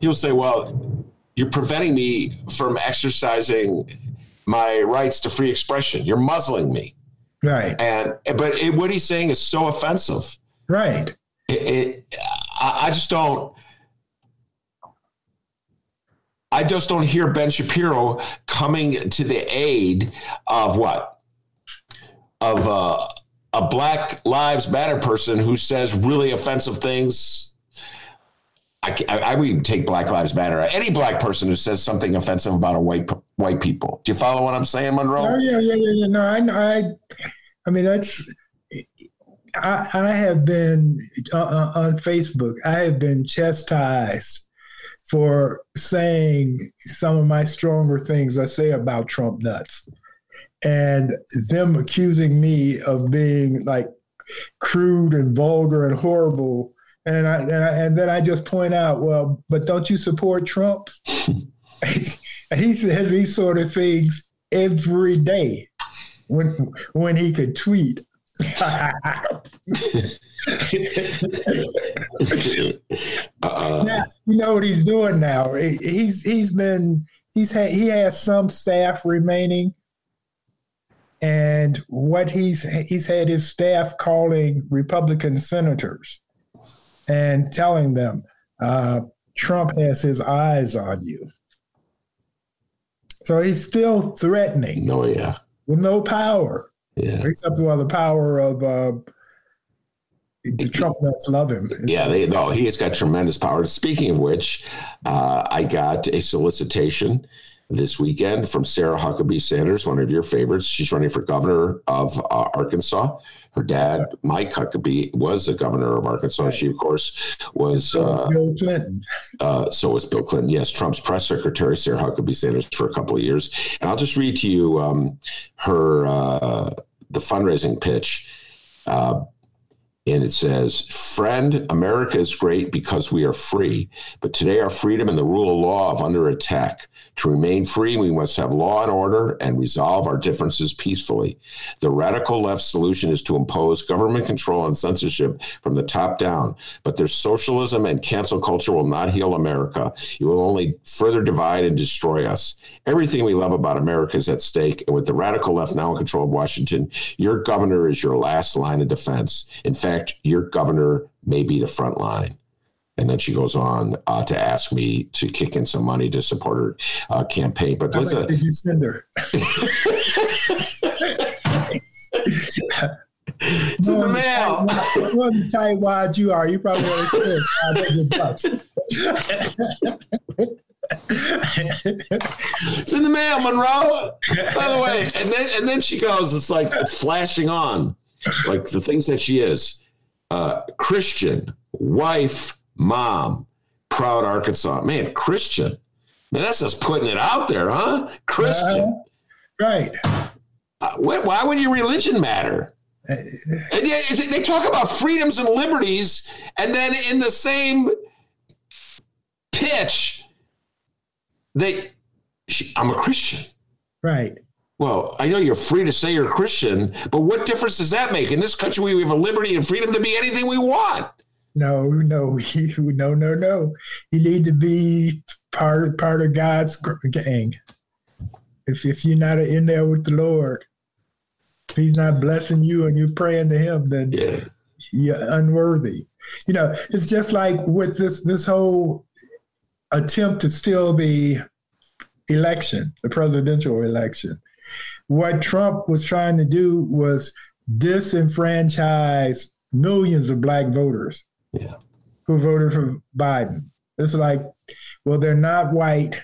he'll say, well, you're preventing me from exercising my rights to free expression. You're muzzling me. Right. And but it, what he's saying is so offensive. Right. It, it, I just don't. I just don't hear Ben Shapiro coming to the aid of what of a, a Black Lives Matter person who says really offensive things I, I, would take Black Lives Matter. Any black person who says something offensive about a white white people. Do you follow what I'm saying, Monroe? Oh, yeah, yeah, yeah, yeah. No, I, I, I mean that's. I, I have been uh, uh, on Facebook. I have been chastised for saying some of my stronger things I say about Trump nuts, and them accusing me of being like crude and vulgar and horrible and I, and I, and then I just point out, well, but don't you support Trump? he says these sort of things every day when when he could tweet. uh now, you know what he's doing now. He's he's been he's had he has some staff remaining, and what he's he's had his staff calling Republican senators and telling them uh, Trump has his eyes on you. So he's still threatening. Oh, yeah. With no power. Yeah. Except for the power of uh, the Trump nuts love him. Yeah, they, no, he has got tremendous power. Speaking of which, uh, I got a solicitation this weekend from Sarah Huckabee Sanders, one of your favorites. She's running for governor of uh, Arkansas. Her dad, Mike Huckabee, was the governor of Arkansas. She, of course, was. Uh, Bill Clinton. Uh, so was Bill Clinton. Yes, Trump's press secretary, Sarah Huckabee Sanders, for a couple of years. And I'll just read to you um, her uh, the fundraising pitch. And it says, Friend, America is great because we are free. But today, our freedom and the rule of law are under attack. To remain free, we must have law and order and resolve our differences peacefully. The radical left solution is to impose government control and censorship from the top down. But their socialism and cancel culture will not heal America. It will only further divide and destroy us. Everything we love about America is at stake. And with the radical left now in control of Washington, your governor is your last line of defense. In fact, your governor may be the front line. And then she goes on uh, to ask me to kick in some money to support her uh, campaign. But How listen, did you send her? it's in the mail. Well, the tight wide you are, you probably only spent five hundred bucks. it's in the mail, Monroe. By the way, and then and then she goes, it's like it's flashing on, like the things that she is: uh, Christian, wife, mom, proud Arkansas. Man, Christian. Man, that's just putting it out there, huh? Christian. right. Uh, why, why would your religion matter? And yet they talk about freedoms and liberties, and then in the same pitch, they, she, I'm a Christian. Right. Well, I know you're free to say you're Christian, but what difference does that make? In this country, we have a liberty and freedom to be anything we want. No, no, no, no, no. You need to be part part of God's gang. If if you're not in there with the Lord, if He's not blessing you and you're praying to Him, then yeah. you're unworthy. You know, it's just like with this this whole attempt to steal the election, the presidential election. What Trump was trying to do was disenfranchise millions of black voters yeah. who voted for Biden. It's like, well, they're not white.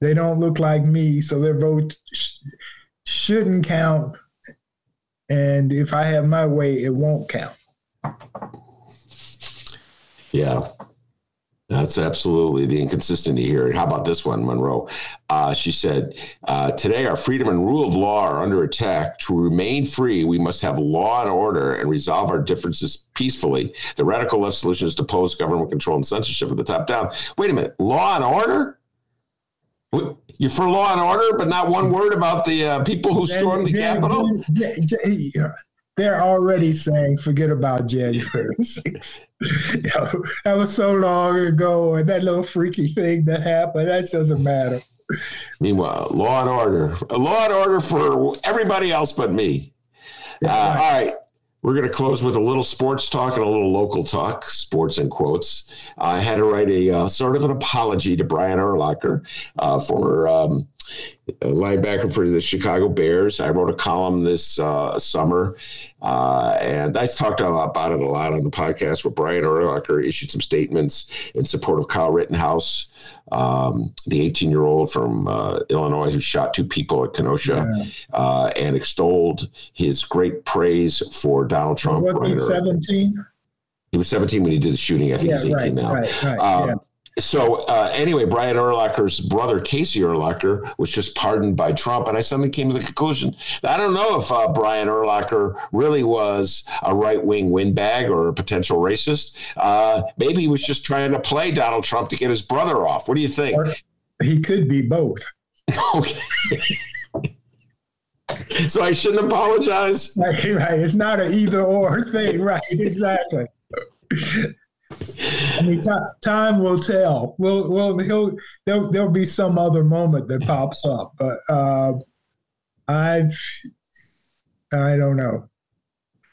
They don't look like me, so their vote sh- shouldn't count. And if I have my way, it won't count. Yeah. That's absolutely the inconsistency here. How about this one, Monroe? Uh, she said, uh, Today, our freedom and rule of law are under attack. To remain free, we must have law and order and resolve our differences peacefully. The radical left solution is to pose government control and censorship from the top down. Wait a minute, law and order? You're for law and order, but not one word about the uh, people who stormed the Capitol? Then- yeah, yeah, They're already saying, forget about January 6th. You know, that was so long ago, and that little freaky thing that happened, that doesn't matter. Meanwhile, law and order, a law and order for everybody else but me. Uh, all right. We're going to close with a little sports talk and a little local talk, sports in quotes. I had to write a uh, sort of an apology to Brian Urlacher, uh, former um, linebacker for the Chicago Bears. I wrote a column this uh, summer, uh, and I talked a lot about it a lot on the podcast where Brian Urlacher issued some statements in support of Kyle Rittenhouse, um, the 18 year old from uh, Illinois who shot two people at Kenosha, uh, and extolled his great praise for Donald Trump. Was he 17? He was 17 when he did the shooting. I think he's 18 right, now. right, right, Um, yeah. So uh, anyway, Brian Urlacher's brother Casey Urlacher was just pardoned by Trump, and I suddenly came to the conclusion that I don't know if uh, Brian Urlacher really was a right wing windbag or a potential racist. Uh, maybe he was just trying to play Donald Trump to get his brother off. What do you think? He could be both. okay. so I shouldn't apologize. Right, right. It's not an either or thing, right? Exactly. I mean, ti- time will tell. We'll, we'll, he'll, there'll, there'll be some other moment that pops up, but uh, I've, I don't know.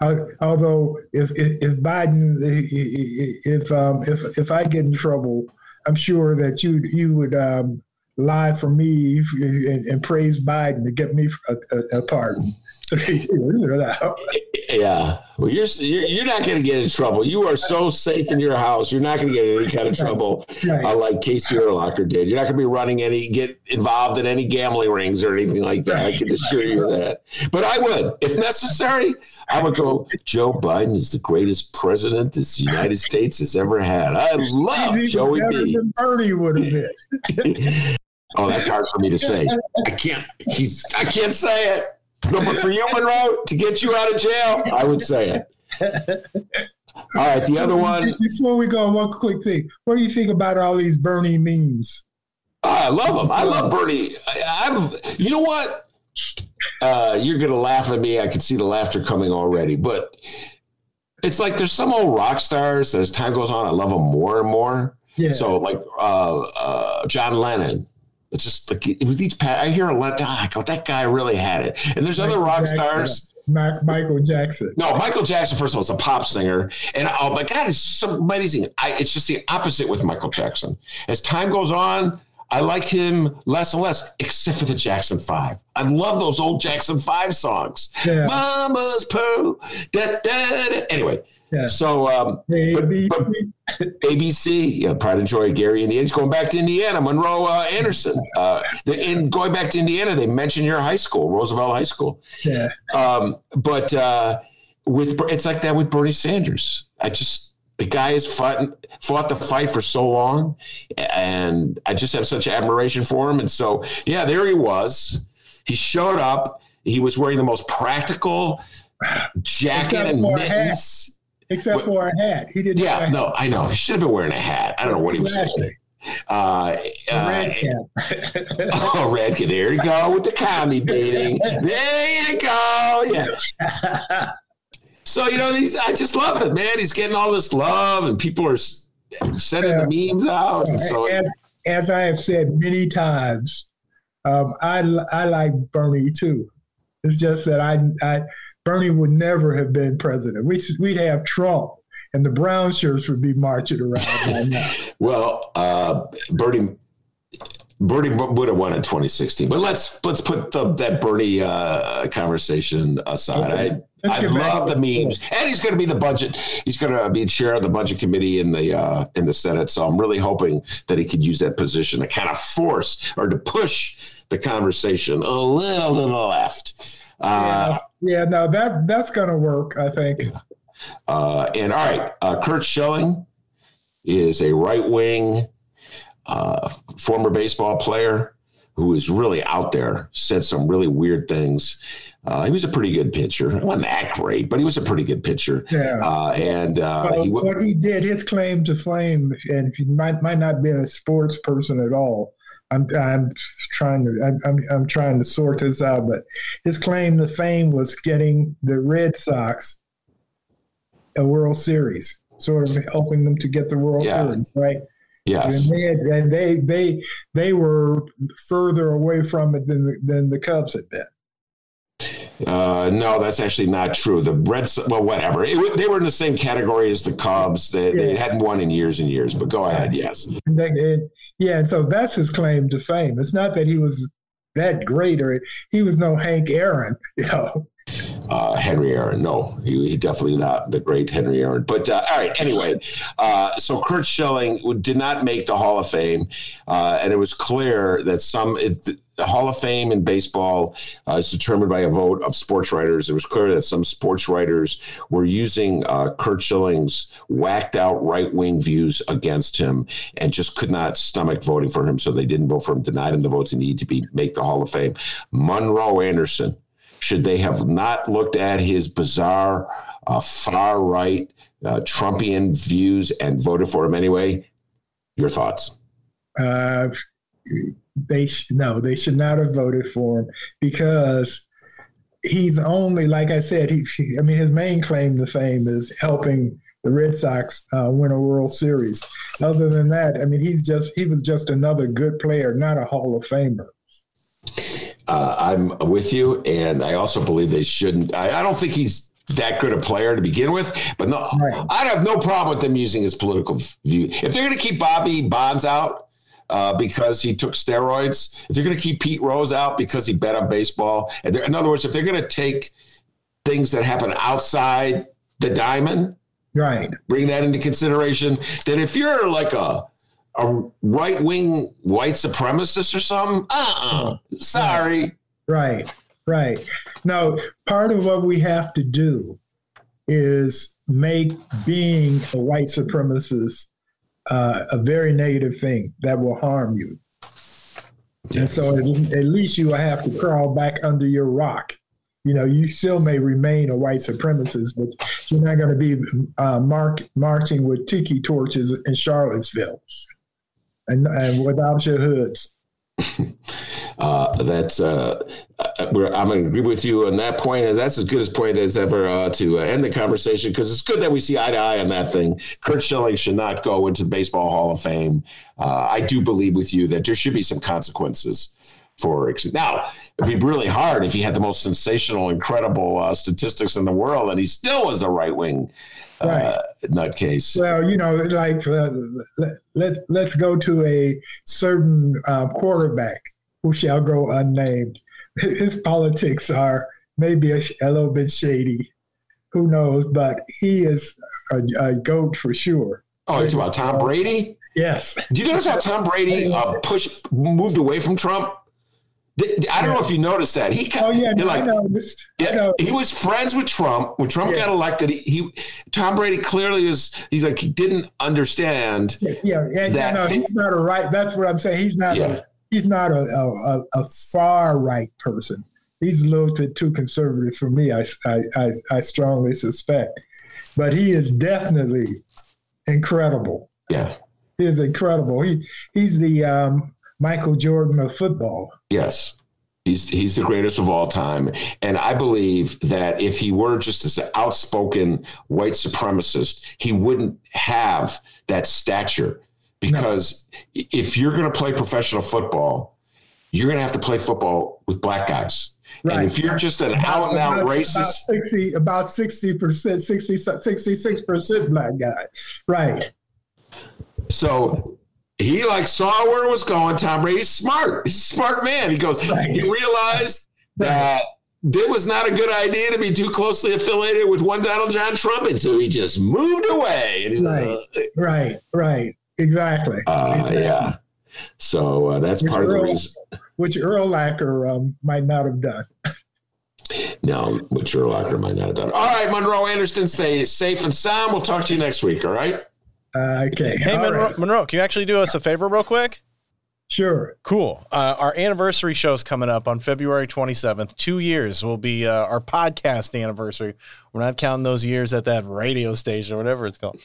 I, although if, if if Biden, if um, if if I get in trouble, I'm sure that you you would um, lie for me and, and praise Biden to get me a, a, a pardon. Yeah. Well, you're you're, you're not going to get in trouble. You are so safe in your house. You're not going to get in any kind of trouble uh, like Casey Urlacher did. You're not going to be running any, get involved in any gambling rings or anything like that. I can assure you that. But I would, if necessary, I would go. Joe Biden is the greatest president this United States has ever had. I love Joey B. Bernie would have been. Oh, that's hard for me to say. I can't. He's. I can't say it. No, but for you, Monroe, to get you out of jail, I would say it. All right, the other one. Before we go, one quick thing. What do you think about all these Bernie memes? Oh, I love them. I love Bernie. I, I've, you know what? Uh, you're gonna laugh at me. I can see the laughter coming already, but it's like there's some old rock stars that as time goes on, I love them more and more. Yeah. So like uh, uh, John Lennon. It's just like with each pat, I hear a lot. Ah, I go, that guy really had it. And there's other rock Jackson. stars. Ma- Michael Jackson. No, Michael Jackson. First of all, is a pop singer, and oh my God, it's so amazing. I, it's just the opposite with Michael Jackson. As time goes on, I like him less and less, except for the Jackson Five. I love those old Jackson Five songs. Yeah. Mama's poo. Da, da, da. Anyway, Yeah. so um, but, but ABC, yeah, Pride and Joy, Gary Indiana. Going back to Indiana, Monroe uh, Anderson. Uh, the, in going back to Indiana, they mentioned your high school, Roosevelt High School. Yeah. Um, but uh, with it's like that with Bernie Sanders. I just the guy has fought fought the fight for so long, and I just have such admiration for him. And so, yeah, there he was. He showed up. He was wearing the most practical jacket and mittens. Except What- for a hat. He didn't. Yeah, no. I know. He should have been wearing a hat. I don't know what he was Exactly. thinking. Uh, uh, red cap. oh, red. There you go with the commie baiting. There you go. Yeah. So you know, these I just love it, man. He's getting all this love, and people are sending the memes out. And so And as I have said many times, um, I I like Bernie too. It's just that I I Bernie would never have been president. We we'd have Trump, and the brown shirts would be marching around. Well, uh, Bernie, Bernie would have won in 2016, but let's let's put the, that Bernie uh, conversation aside. Okay. I, I love the the memes, and he's going to be the budget. He's going to be chair of the budget committee in the uh, in the Senate. So I'm really hoping that he could use that position to kind of force or to push the conversation a little to the left. Uh, yeah, no, that that's gonna work. I think. Uh, and all right, uh, Curt Schilling is a right wing uh, former baseball player who is really out there, said some really weird things. Uh, he was a pretty good pitcher. He wasn't that great, but he was a pretty good pitcher. Yeah. Uh, and uh, Well, he w- what he did, his claim to fame, and he might might not be a sports person at all. I'm I'm trying to I'm, I'm I'm trying to sort this out, but his claim to fame was getting the Red Sox a World Series, sort of helping them to get the World Yeah. Series, right? yes. And they, had, and they they they were further away from it than than the Cubs had been. Uh, no, that's actually not true. The Red, Sox- well, whatever. It, they were in the same category as the Cubs. They, they hadn't won in years and years. But go ahead. Yes. And they- and- yeah, and so that's his claim to fame. It's not that he was that great or he was no Hank Aaron, you know. Uh, Henry Aaron. No, he, he definitely not the great Henry Aaron. But uh, all right, anyway, uh, so Curt Schilling did not make the Hall of Fame, uh, and it was clear that some it, the Hall of Fame in baseball uh, is determined by a vote of sports writers. It was clear that some sports writers were using uh, Curt Schilling's whacked out right wing views against him and just could not stomach voting for him, so they didn't vote for him, denied him the votes he needed to be make the Hall of Fame. Monroe Anderson should they have not looked at his bizarre, uh, far right, uh, Trumpian views and voted for him anyway? Your thoughts? Uh, they sh- no, they should not have voted for him because he's only like I said. He, I mean, his main claim to fame is helping the Red Sox uh, win a World Series. Other than that, I mean, he's just he was just another good player, not a Hall of Famer. Uh, I'm with you, and I also believe they shouldn't. I, I don't think he's that good a player to begin with, but no, I'd have no problem with them using his political view. If they're going to keep Bobby Bonds out uh, because he took steroids, if they're going to keep Pete Rose out because he bet on baseball, and in other words, if they're going to take things that happen outside the diamond, right, bring that into consideration, then if you're like a a right wing white supremacist or something, uh, uh sorry. Right, right. Now, part of what we have to do is make being a white supremacist uh, a very negative thing that will harm you. And so at, at least you will have to crawl back under your rock you know, you still may remain a white supremacist, but you're not going to be uh, mark, marching with tiki torches in Charlottesville and, and without your hoods. uh, that's uh, uh I'm going to agree with you on that point. And that's as good as point as ever uh, to uh, end the conversation because it's good that we see eye to eye on that thing. Curt Schilling should not go into the Baseball Hall of Fame. Uh, I do believe with you that there should be some consequences for now. It'd be really hard if he had the most sensational, incredible statistics in the world, and he still was a right wing right. nutcase. Well, you know, like uh, let let's go to a certain uh, quarterback who shall go unnamed. His politics are maybe a, a little bit shady. Who knows? But he is a, a goat for sure. Oh, you're talking about Tom Brady? Yes. Do you notice how Tom Brady uh, pushed, moved away from Trump? I don't know if you noticed that he. Oh yeah, no, like, I noticed. Yeah, he was friends with Trump when Trump yeah. got elected. He, he, Tom Brady clearly is. He's like he didn't understand. Yeah, yeah, yeah that no, he's not a right. That's what I'm saying. He's not. Yeah. A, he's not a, a, a far right person. He's a little bit too conservative for me. I, I, I, I strongly suspect, but he is definitely incredible. Yeah, he is incredible. He he's the um, Michael Jordan of football. Yes. He's, he's the greatest of all time. And I believe that if he were just as an outspoken white supremacist, he wouldn't have that stature. Because no. if you're going to play professional football, you're going to have to play football with black guys. Right. And if you're just an out and out racist, about 60, percent, 60, 66 percent black guy, right? So he like saw where it was going. Tom Brady's smart. He's a smart man. He goes, right. he realized that it was not a good idea to be too closely affiliated with one Donald John Trump, and so he just moved away. Right, uh, right, right, exactly. Uh, exactly. Yeah. So uh, that's which part Earl, of the reason. Which Urlacher um, might not have done. No, which Urlacher might not have done. All right, Monroe Anderson, stay safe and sound. We'll talk to you next week. All right. Uh, okay. Hey, Monroe, right. Monroe, can you actually do us a favor real quick? Sure. Cool. Uh, our anniversary show is coming up on February 27th. Two years will be uh, our podcast anniversary. We're not counting those years at that radio station or whatever it's called.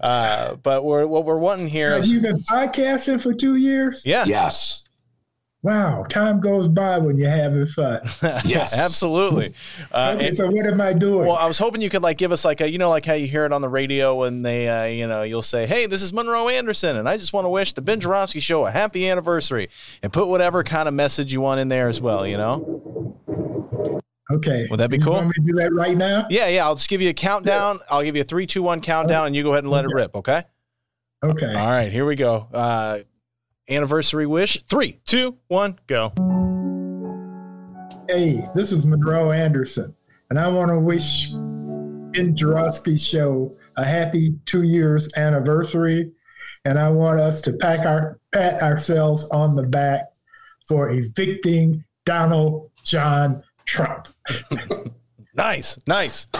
Uh, but we're, what we're wanting here Have is, you been podcasting for two years? Yeah. Yes. Wow, time goes by when you're having fun. yes, absolutely. Uh, okay, and, so what am I doing? Well, I was hoping you could like give us like a, you know, like how you hear it on the radio when they, uh, you know, you'll say, "Hey, this is Monroe Anderson, and I just want to wish the Ben Joravsky Show a happy anniversary," and put whatever kind of message you want in there as well. You know. Okay. Would that be cool? Want me to do that right now? Yeah, yeah. I'll just give you a countdown. Yeah. I'll give you a three, two, one countdown, and you go ahead and let okay. it rip. Okay. Okay. All right. Here we go. Uh, anniversary wish. Three, two, one, go. Hey, this is Monroe Anderson, and I want to wish Ben Joravsky Show a happy two years anniversary, and I want us to pack our pat ourselves on the back for evicting Donald John Trump. nice, nice.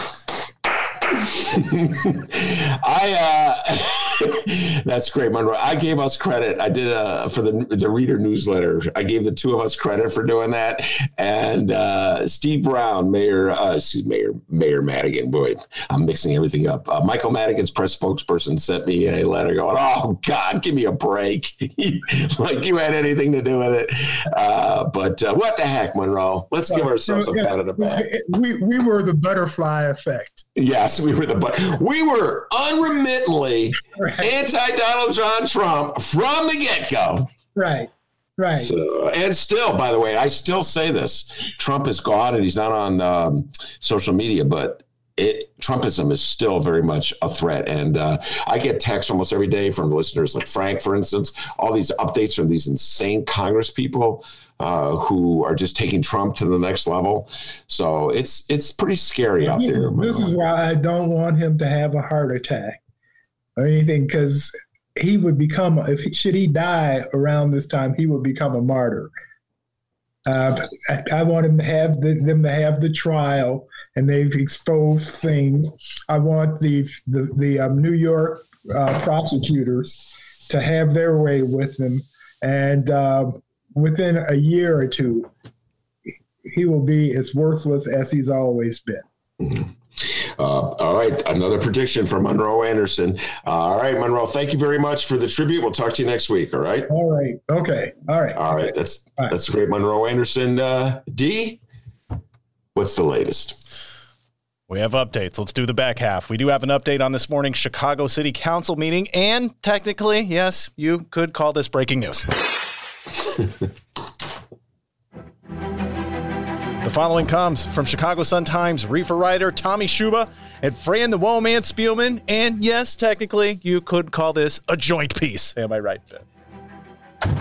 I uh, that's great, Monroe. I gave us credit. I did uh, for the the reader newsletter. I gave the two of us credit for doing that. And uh, Steve Brown, Mayor, uh, Mayor Mayor Madigan. Boy, I'm mixing everything up. Uh, Michael Madigan's press spokesperson sent me a letter going, "Oh God, give me a break! like you had anything to do with it." Uh, but uh, what the heck, Monroe? Let's give ourselves a pat on the back. We we were the butterfly effect. Yes, we were the but we were unremittingly right. anti Donald John Trump from the get go. Right. Right. So, and still, by the way, I still say this: Trump is gone, and he's not on um, social media, but it, Trumpism is still very much a threat. And uh, I get texts almost every day from listeners like Frank, for instance, all these updates from these insane Congress people uh, who are just taking Trump to the next level. So it's it's pretty scary out there. This is why I don't want him to have a heart attack or anything because he would become if he, should he die around this time he would become a martyr. Uh, I, I, want him to have the, them to have the trial, and they've exposed things. I want the the, the um, New York uh, prosecutors to have their way with them, and uh, within a year or two, he will be as worthless as he's always been. Mm-hmm. Uh, all right, another prediction from Monroe Anderson. Uh, all right, Monroe, thank you very much for the tribute. We'll talk to you next week. All right. All right. Okay. All right. All right. That's all right. that's great, Monroe Anderson. Uh, D, what's the latest? We have updates. Let's do the back half. We do have an update on this morning's Chicago City Council meeting, and technically, yes, you could call this breaking news. The following comes from Chicago Sun-Times reefer writer Tommy Schuba and Fran the Woman Spielman. And yes, technically, you could call this a joint piece. Am I right, Ben?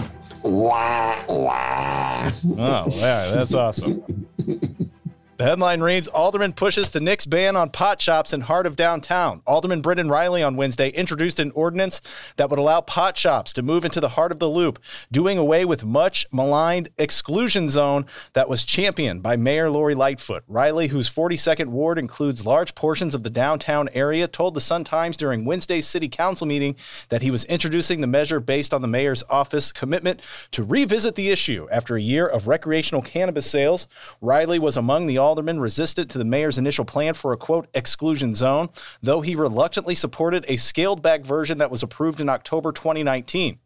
Wah, wah. Oh, yeah, that's awesome. The headline reads Alderman pushes to nix ban on pot shops in heart of downtown. Alderman Brendan Reilly on Wednesday introduced an ordinance that would allow pot shops to move into the heart of the loop, doing away with much maligned exclusion zone that was championed by Mayor Lori Lightfoot. Reilly, whose 42nd ward includes large portions of the downtown area, told the Sun Times during Wednesday's city council meeting that he was introducing the measure based on the mayor's office commitment to revisit the issue after a year of recreational cannabis sales. Reilly was among the aldermen resistant to the mayor's initial plan for a quote exclusion zone, though he reluctantly supported a scaled back version that was approved in October 2019.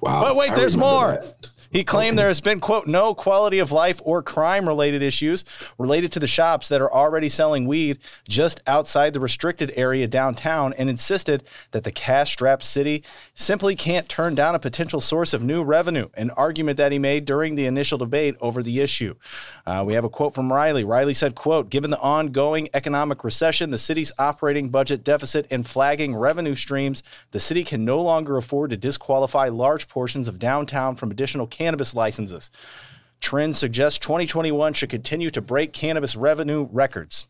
Wow. But wait, I there's more. that. He claimed there has been, quote, no quality of life or crime related issues related to the shops that are already selling weed just outside the restricted area downtown and insisted that the cash strapped city simply can't turn down a potential source of new revenue, an argument that he made during the initial debate over the issue. Uh, we have a quote from Reilly. Reilly said, quote, given the ongoing economic recession, the city's operating budget deficit, and flagging revenue streams, the city can no longer afford to disqualify large portions of downtown from additional licenses. Trends suggest 2021 should continue to break cannabis revenue records.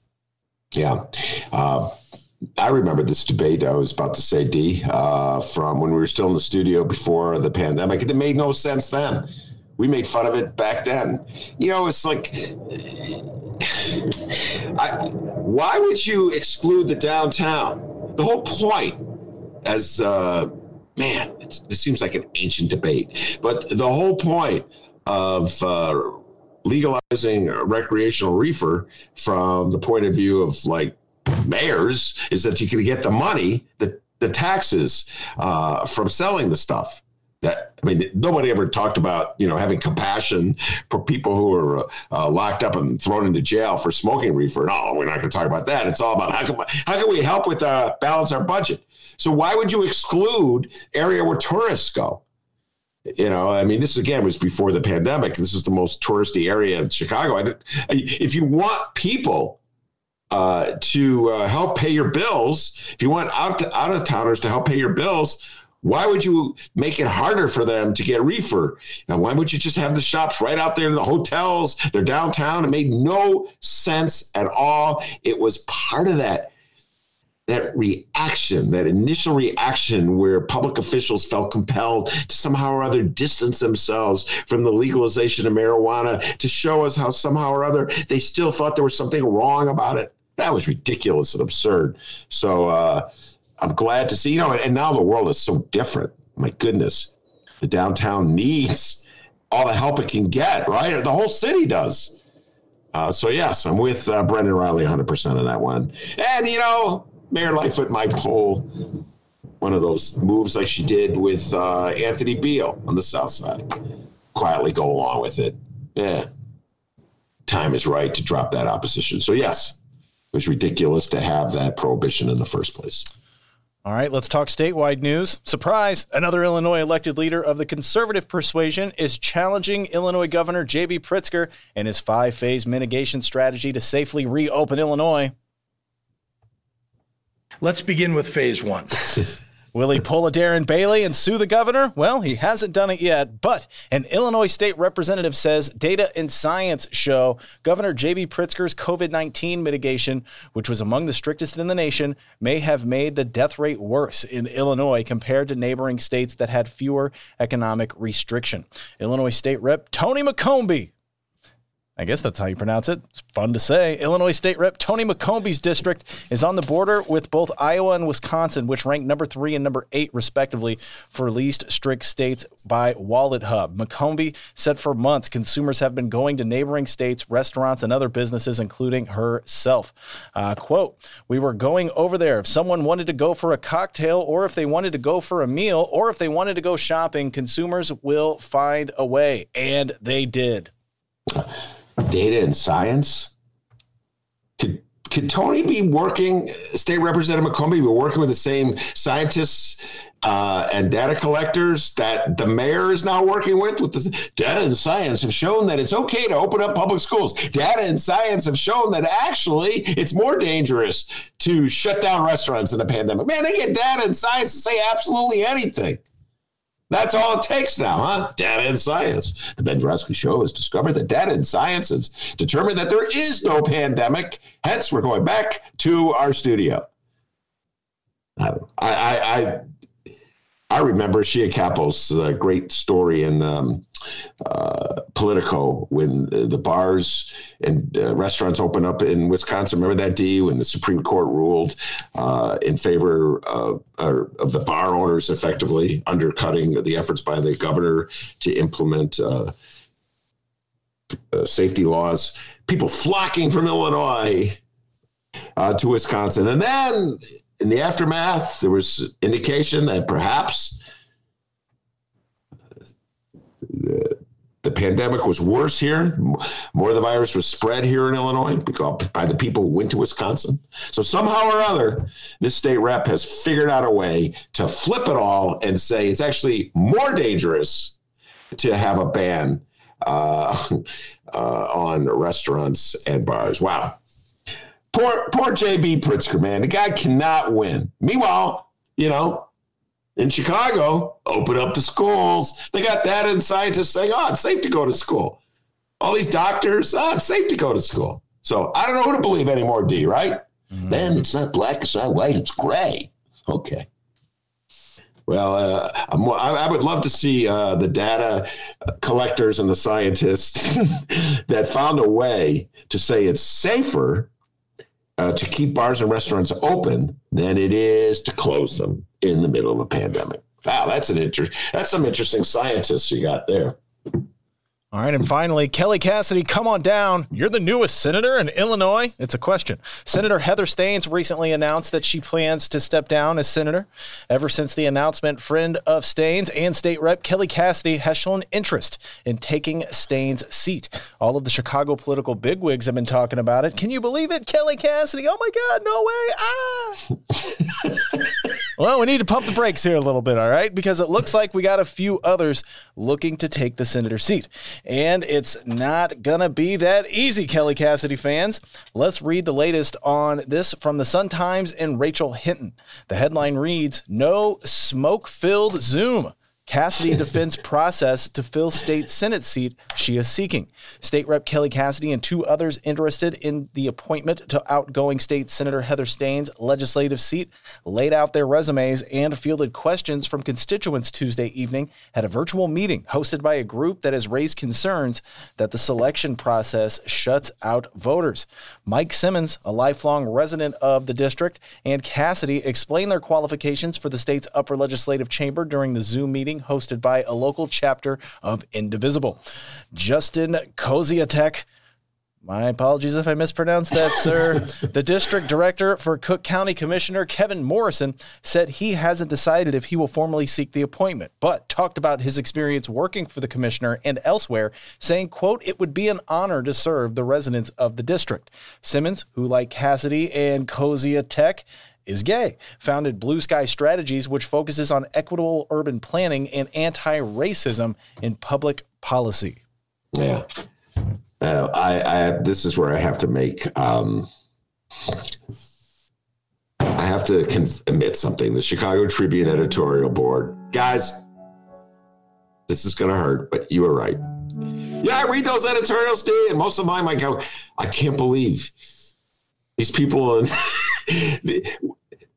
Yeah. Uh, I remember this debate. I was about to say D uh, from when we were still in the studio before the pandemic. It made no sense then. We made fun of it back then. You know, it's like, I, why would you exclude the downtown? The whole point, as uh, man, this seems like an ancient debate, but the whole point of uh, legalizing recreational reefer from the point of view of like mayors is that you can get the money, the the taxes uh, from selling the stuff. That I mean, nobody ever talked about you know having compassion for people who are uh, locked up and thrown into jail for smoking reefer. No, we're not going to talk about that. It's all about how can how can we help with uh, balance our budget. So why would you exclude area where tourists go? You know, I mean, this again was before the pandemic. This is the most touristy area in Chicago. I, if you want people uh, to uh, help pay your bills, if you want out to, out of towners to help pay your bills, why would you make it harder for them to get reefer? And why would you just have the shops right out there in the hotels? They're downtown. It made no sense at all. It was part of that that reaction, that initial reaction where public officials felt compelled to somehow or other distance themselves from the legalization of marijuana to show us how somehow or other they still thought there was something wrong about it. That was ridiculous and absurd. So uh, I'm glad to see, you know, and now the world is so different. My goodness, the downtown needs all the help it can get, right? The whole city does. Uh, so yes, I'm with uh, Brendan Reilly 100% on that one. And you know, Mayor Lightfoot might pull one of those moves like she did with uh, Anthony Beale on the South Side. Quietly go along with it. Yeah, time is right to drop that opposition. So yes, it was ridiculous to have that prohibition in the first place. All right, let's talk statewide news. Surprise! Another Illinois elected leader of the conservative persuasion is challenging Illinois Governor J.B. Pritzker and his five phase mitigation strategy to safely reopen Illinois. Let's begin with phase one. Will he pull a Darren Bailey and sue the governor? Well, he hasn't done it yet, but an Illinois state representative says data and science show Governor J.B. Pritzker's COVID 19 mitigation, which was among the strictest in the nation, may have made the death rate worse in Illinois compared to neighboring states that had fewer economic restriction. Illinois State Rep Tony McCombie I guess that's how you pronounce it. It's fun to say. Illinois State Rep Tony McCombie's district is on the border with both Iowa and Wisconsin, which rank number three and number eight, respectively, for least strict states by Wallet Hub. McCombie said for months consumers have been going to neighboring states, restaurants, and other businesses, including herself. Uh, quote, We were going over there. If someone wanted to go for a cocktail, or if they wanted to go for a meal, or if they wanted to go shopping, consumers will find a way. And they did data and science. Could could Tony be working, State Representative McCombie, be working with the same scientists uh, and data collectors that the mayor is now working with? With this data and science have shown that it's okay to open up public schools. Data and science have shown that actually it's more dangerous to shut down restaurants in the pandemic. Man, they get data and science to say absolutely anything. That's all it takes now, huh? Data and science. The Ben Joravsky Show has discovered that data and science has determined that there is no pandemic. Hence, we're going back to our studio. I, I, I, I remember Shia Kapos' uh, great story in um, uh, Politico when the bars and uh, restaurants opened up in Wisconsin. Remember that, D, when the Supreme Court ruled uh, in favor of, of, the bar owners effectively undercutting the efforts by the governor to implement uh, uh, safety laws? People flocking from Illinois to Wisconsin. And then in the aftermath, there was indication that perhaps the, pandemic was worse here. More of the virus was spread here in Illinois because by the people who went to Wisconsin. So somehow or other, this state rep has figured out a way to flip it all and say it's actually more dangerous to have a ban uh, uh, on restaurants and bars. Wow. Poor, poor JB Pritzker, man. The guy cannot win. Meanwhile, you know, in Chicago, open up the schools. They got that and scientists saying, oh, it's safe to go to school. All these doctors, oh, it's safe to go to school. So I don't know who to believe anymore, D, right? Mm-hmm. Man, it's not black, it's not white, it's gray. Okay. Well, uh, i would love to see uh, the data collectors and the scientists that found a way to say it's safer uh, to keep bars and restaurants open than it is to close them in the middle of a pandemic. Wow, that's an interest. That's some interesting scientists you got there. All right, and finally, Kelly Cassidy, come on down. You're the newest senator in Illinois. It's a question. Senator Heather Steans recently announced that she plans to step down as senator. Ever since the announcement, friend of Steans and state rep Kelly Cassidy has shown interest in taking Steans' seat. All of the Chicago political bigwigs have been talking about it. Can you believe it? Kelly Cassidy. Oh my God, no way. Ah. well, we need to pump the brakes here a little bit, all right? Because it looks like we got a few others looking to take the senator seat. And it's not going to be that easy, Kelly Cassidy fans. Let's read the latest on this from the Sun Times and Rachel Hinton. The headline reads No smoke filled Zoom. Cassidy defends process to fill state Senate seat she is seeking. State Rep Kelly Cassidy and two others interested in the appointment to outgoing State Senator Heather Steans' legislative seat laid out their resumes and fielded questions from constituents Tuesday evening at a virtual meeting hosted by a group that has raised concerns that the selection process shuts out voters. Mike Simmons, a lifelong resident of the district, and Cassidy explained their qualifications for the state's upper legislative chamber during the Zoom meeting meeting hosted by a local chapter of Indivisible. Justin Koziatek. My apologies if I mispronounced that, sir. the district director for Cook County Commissioner Kevin Morrison said he hasn't decided if he will formally seek the appointment, but talked about his experience working for the commissioner and elsewhere, saying, quote, it would be an honor to serve the residents of the district. Simmons, who like Cassidy and Koziatek, is gay, founded Blue Sky Strategies, which focuses on equitable urban planning and anti racism in public policy. Yeah. Uh, I, I, this is where I have to make, um, I have to conf- admit something. The Chicago Tribune editorial board, guys, this is going to hurt, but you were right. Yeah, I read those editorials, Steve, and most of them I go, I can't believe these people and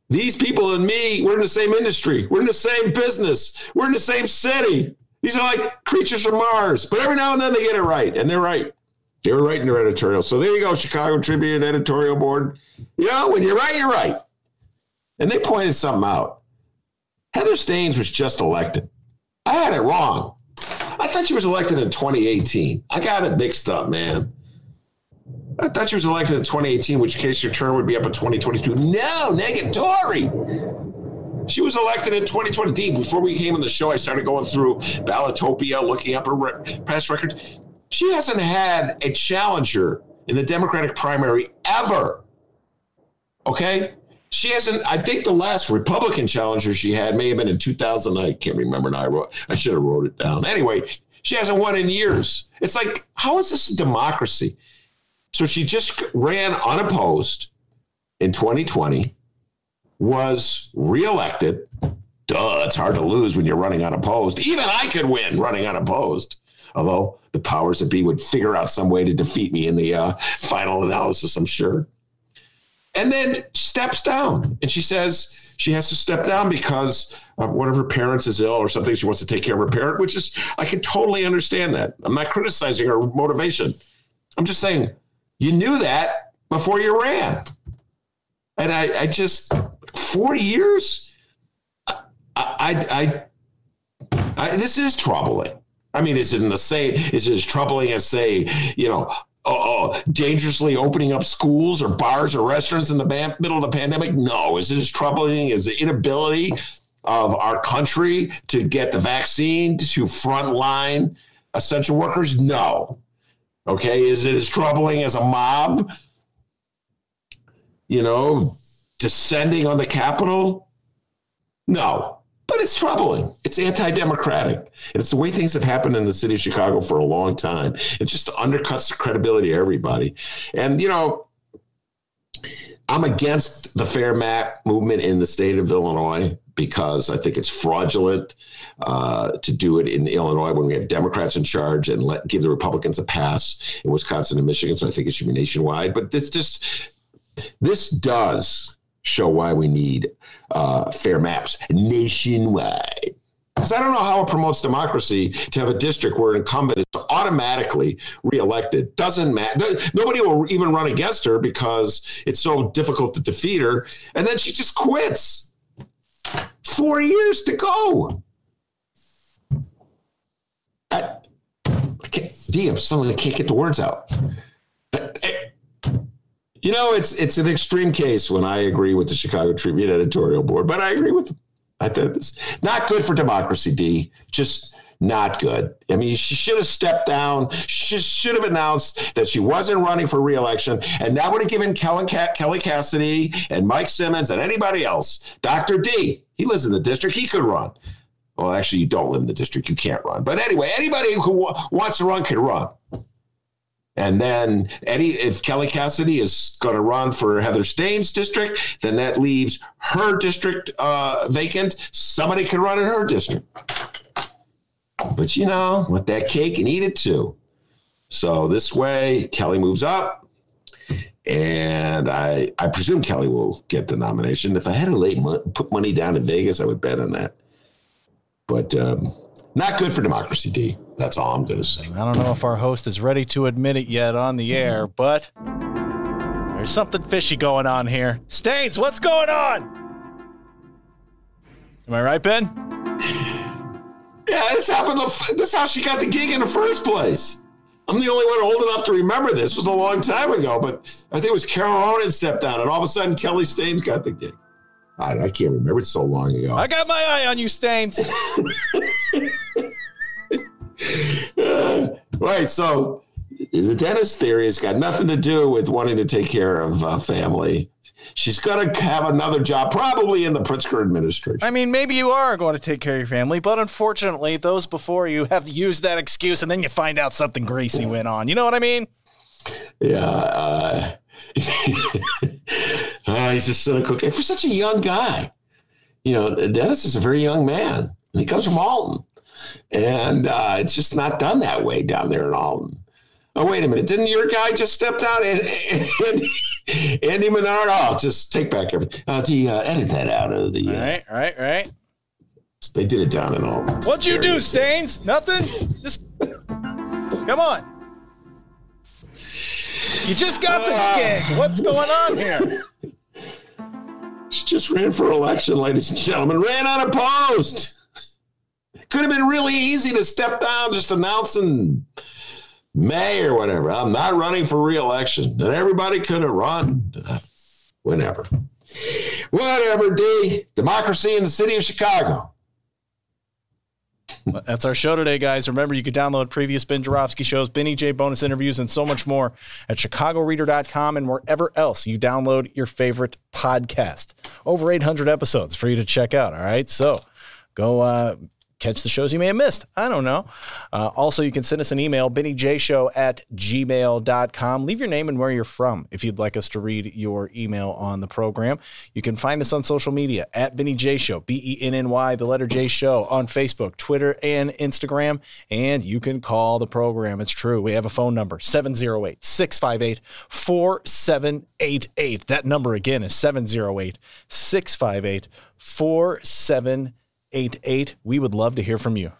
these people and me, we're in the same industry. We're in the same business. We're in the same city. These are like creatures from Mars. But every now and then they get it right, and they're right. They were writing their editorial. So there you go, Chicago Tribune editorial board. You know, when you're right, you're right. And they pointed something out. Heather Steans was just elected. I had it wrong. I thought she was elected in 2018. I got it mixed up, man. I thought she was elected in 2018, which case your term would be up in 2022. No, negatory. She was elected in 2020. Before we came on the show, I started going through Ballotpedia, looking up her re- past record. She hasn't had a challenger in the Democratic primary ever. Okay? She hasn't, I think the last Republican challenger she had may have been in 2000. I can't remember now. I, wrote, I should have wrote it down. Anyway, she hasn't won in years. It's like, how is this a democracy? So she just ran unopposed in 2020, was reelected. Duh, it's hard to lose when you're running unopposed. Even I could win running unopposed. Although the powers that be would figure out some way to defeat me in the uh, final analysis, I'm sure. And then steps down. And she says she has to step down because uh, one of her parents is ill or something. She wants to take care of her parent, which is, I can totally understand that. I'm not criticizing her motivation. I'm just saying, you knew that before you ran. And I, I just, four years? I, I, I, I, this is troubling. I mean, is it in the same, is it as troubling as, say, you know, uh, dangerously opening up schools or bars or restaurants in the ban- middle of the pandemic? No. Is it as troubling as the inability of our country to get the vaccine to frontline essential workers? No. Okay. Is it as troubling as a mob, you know, descending on the Capitol? No. But it's troubling. It's anti democratic. And it's the way things have happened in the city of Chicago for a long time. It just undercuts the credibility of everybody. And, you know, I'm against the fair map movement in the state of Illinois because I think it's fraudulent uh, to do it in Illinois when we have Democrats in charge and let give the Republicans a pass in Wisconsin and Michigan. So I think it should be nationwide. But this just this does show why we need uh, fair maps nationwide. Because I don't know how it promotes democracy to have a district where an incumbent is automatically reelected. Doesn't matter. Nobody will even run against her because it's so difficult to defeat her. And then she just quits. Four years to go. I, I can't, damn, someone can't get the words out. You know, it's it's an extreme case when I agree with the Chicago Tribune editorial board, but I agree with them. I think this not good for democracy, D. Just not good. I mean, she should have stepped down. She should have announced that she wasn't running for reelection, and that would have given Kelly, Kelly Cassidy and Mike Simmons and anybody else. Dr. D, he lives in the district. He could run. Well, actually, you don't live in the district. You can't run. But anyway, anybody who wants to run can run. And then Eddie, if Kelly Cassidy is going to run for Heather Steans' district, then that leaves her district uh, vacant. Somebody can run in her district. But you know, with that cake and eat it too. So this way, Kelly moves up, and I I presume Kelly will get the nomination. If I had to lay mo- put money down in Vegas, I would bet on that. But um, not good for democracy, D. That's all I'm going to say. I don't know if our host is ready to admit it yet on the air, but there's something fishy going on here. Steans, what's going on? Am I right, Ben? Yeah, this happened. This is how she got the gig in the first place. I'm the only one old enough to remember this. It was a long time ago, but I think it was Carol Ronen stepped down, and all of a sudden Kelly Steans got the gig. I, I can't remember. It's so long ago. I got my eye on you, Steans. right. So the Dennis theory has got nothing to do with wanting to take care of uh, family. She's going to have another job, probably in the Pritzker administration. I mean, maybe you are going to take care of your family, but unfortunately, those before you have used that excuse, and then you find out something greasy went on. You know what I mean? Yeah. Uh, uh, he's a cynical guy. For such a young guy, you know, Dennis is a very young man, and he comes from Alton. And uh, it's just not done that way down there in Alton. Oh, wait a minute. Didn't your guy just step down? And, and, Andy Menard? Oh, just take back everything. Uh, the, uh, edit that out of the. Uh, right, right, right. They did it down in Alton. What'd you do, Steans? Nothing? Just come on. You just got the gig. What's going on here? She just ran for election, ladies and gentlemen. Ran unopposed. Could have been really easy to step down, just announcing May or whatever. I'm not running for reelection. And everybody could have run. Whenever. Whatever, D. Democracy in the city of Chicago. That's our show today, guys. Remember, you can download previous Ben Joravsky shows, Benny J bonus interviews, and so much more at chicagoreader.com and wherever else you download your favorite podcast. Over 800 episodes for you to check out. All right. So go uh, catch the shows you may have missed. I don't know. Uh, also, you can send us an email, bennyjshow at gmail.com. Leave your name and where you're from if you'd like us to read your email on the program. You can find us on social media at Benny J Show, B E N N Y, the letter J Show, on Facebook, Twitter, and Instagram. And you can call the program. It's true. We have a phone number, 708 658 4788. That number again is 708 658 4788. 888. We would love to hear from you.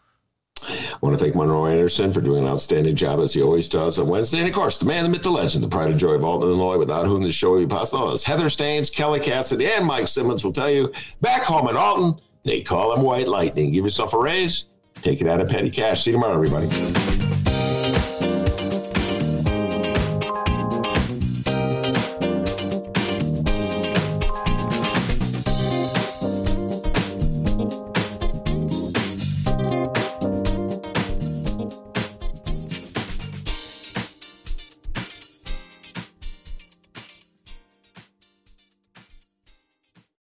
I want to thank Monroe Anderson for doing an outstanding job as he always does on Wednesday. And of course, the man, the myth, the legend, the pride and joy of Alton, Illinois, without whom this show would be possible, as Heather Steans, Kelly Cassidy, and Mike Simmons will tell you back home in Alton, they call him White Lightning. Give yourself a raise, take it out of petty cash. See you tomorrow, everybody.